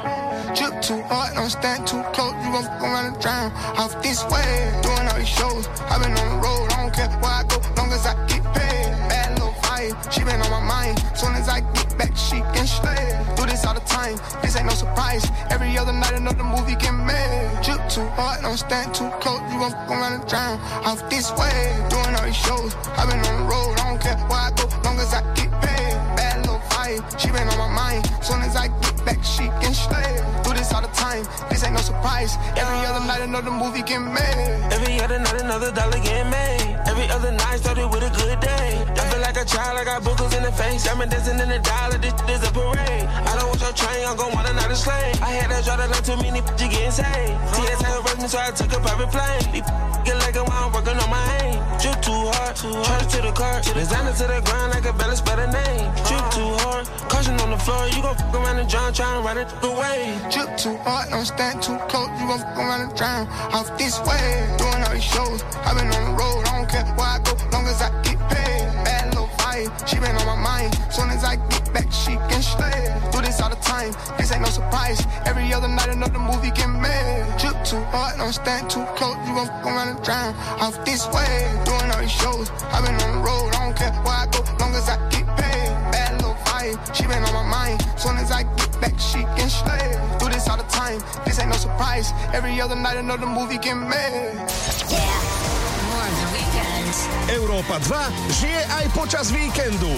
Drip too hard, don't stand too close. You gon' fuck around and drown. Off this way, doing all these shows. i been on the road, I don't care where I go, long as I get paid. Bad little she been on my mind. Soon as I get back, she can slay. Do this all the time, this ain't no surprise. Every other night, another movie get made. Drip too hard, don't stand too close. You gon' fuck around and drown. Off this way, doing all these shows. I've been on the road, I don't care where I go, long as I get paid. Bad little vibe, she been on my mind. Soon as I get back, she can slay. Do this all the time, this ain't no surprise. Every other night, another movie get made. Every other night, another dollar getting made. Every other night started with a good day. I feel like a child, I got boogers in the face. I'm dancing in the dollar, this is a parade. I don't want your train, I'm gon' want another slave. I had that draw that like too many you getting saved. TSA arrested me, so I took a private plane. Get like a while I'm working on my aim. Drip too hard, charge to the car. Designer to the ground like a better better name. Drip too hard, caution on the floor. You gon' fuck around and drown, trying to ride it away. Drip too hard, don't stand too close. You gon' fuck around and drown. Off this way, doing all these shows. I've been on the road, don't care where I go, long as I get paid. Bad little vibe, she been on my mind. Soon as I get back, she can slay. Do this all the time, this ain't no surprise. Every other night, another movie get made. Drip too hard, don't stand too close. You gon' fuck around and drown. Off this way, doing all these shows. i been on the road, I don't care where I go, long as I get paid. Bad little vibe, she been on my mind. Soon as I get back, she can slay. Do this all the time, this ain't no surprise. Every other night, another movie get made. More of the weekend. Európa 2 žije aj počas víkendu.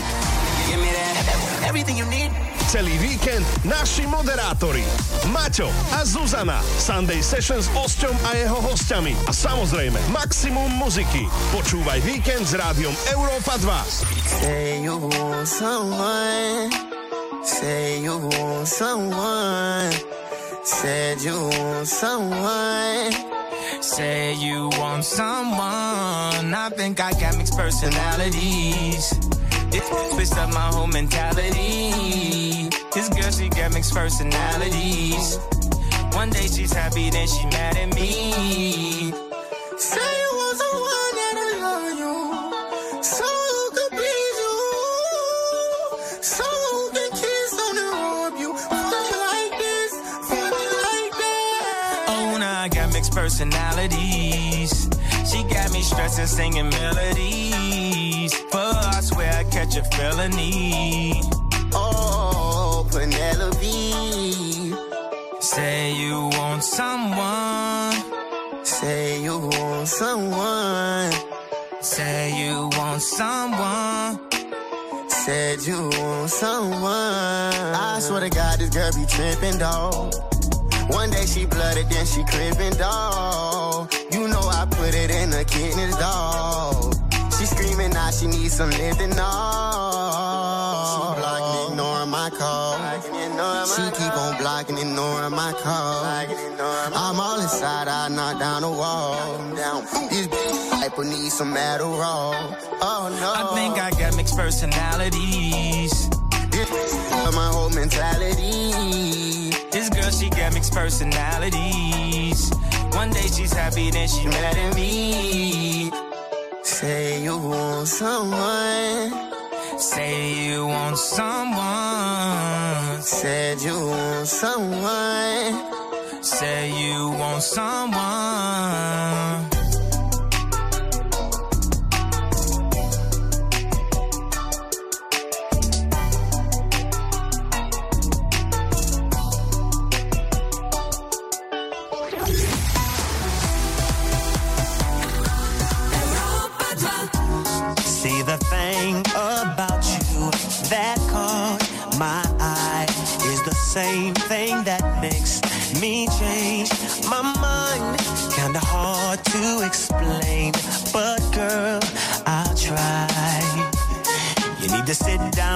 Celý víkend naši moderátori Maťo a Zuzana Sunday Session s Osťom a jeho hostiami a samozrejme maximum muziky. Počúvaj víkend s rádiom Európa 2. Say you want someone. Say you want someone. Said you want someone. Say you want someone. I think I got mixed personalities. It twist up my whole mentality. This girl, she got mixed personalities. One day she's happy, then she mad at me. Say you want someone that'll love you. So personalities. She got me stressing, singing melodies. But I swear I catch a felony. Oh, Penelope. Say you want someone. Say you want someone. Say you want someone. Said you want someone. I swear to God, this girl be tripping, dog. One day she blooded, then she crippin', dog. You know I put it in the kidneys, dog. She screaming now she needs some lifting, dog. She blocking, ignoring my call. She keep on blocking, ignoring my call. I'm all inside, I knock down the wall. This type of need some Adderall. Oh no. I think I got mixed personalities. my whole mentality girl, she got mixed personalities. One day she's happy, then she mad at me. Say you want someone. Say you want someone. Said you want someone. Say you want someone.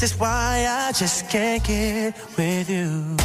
This is why I just can't get with you.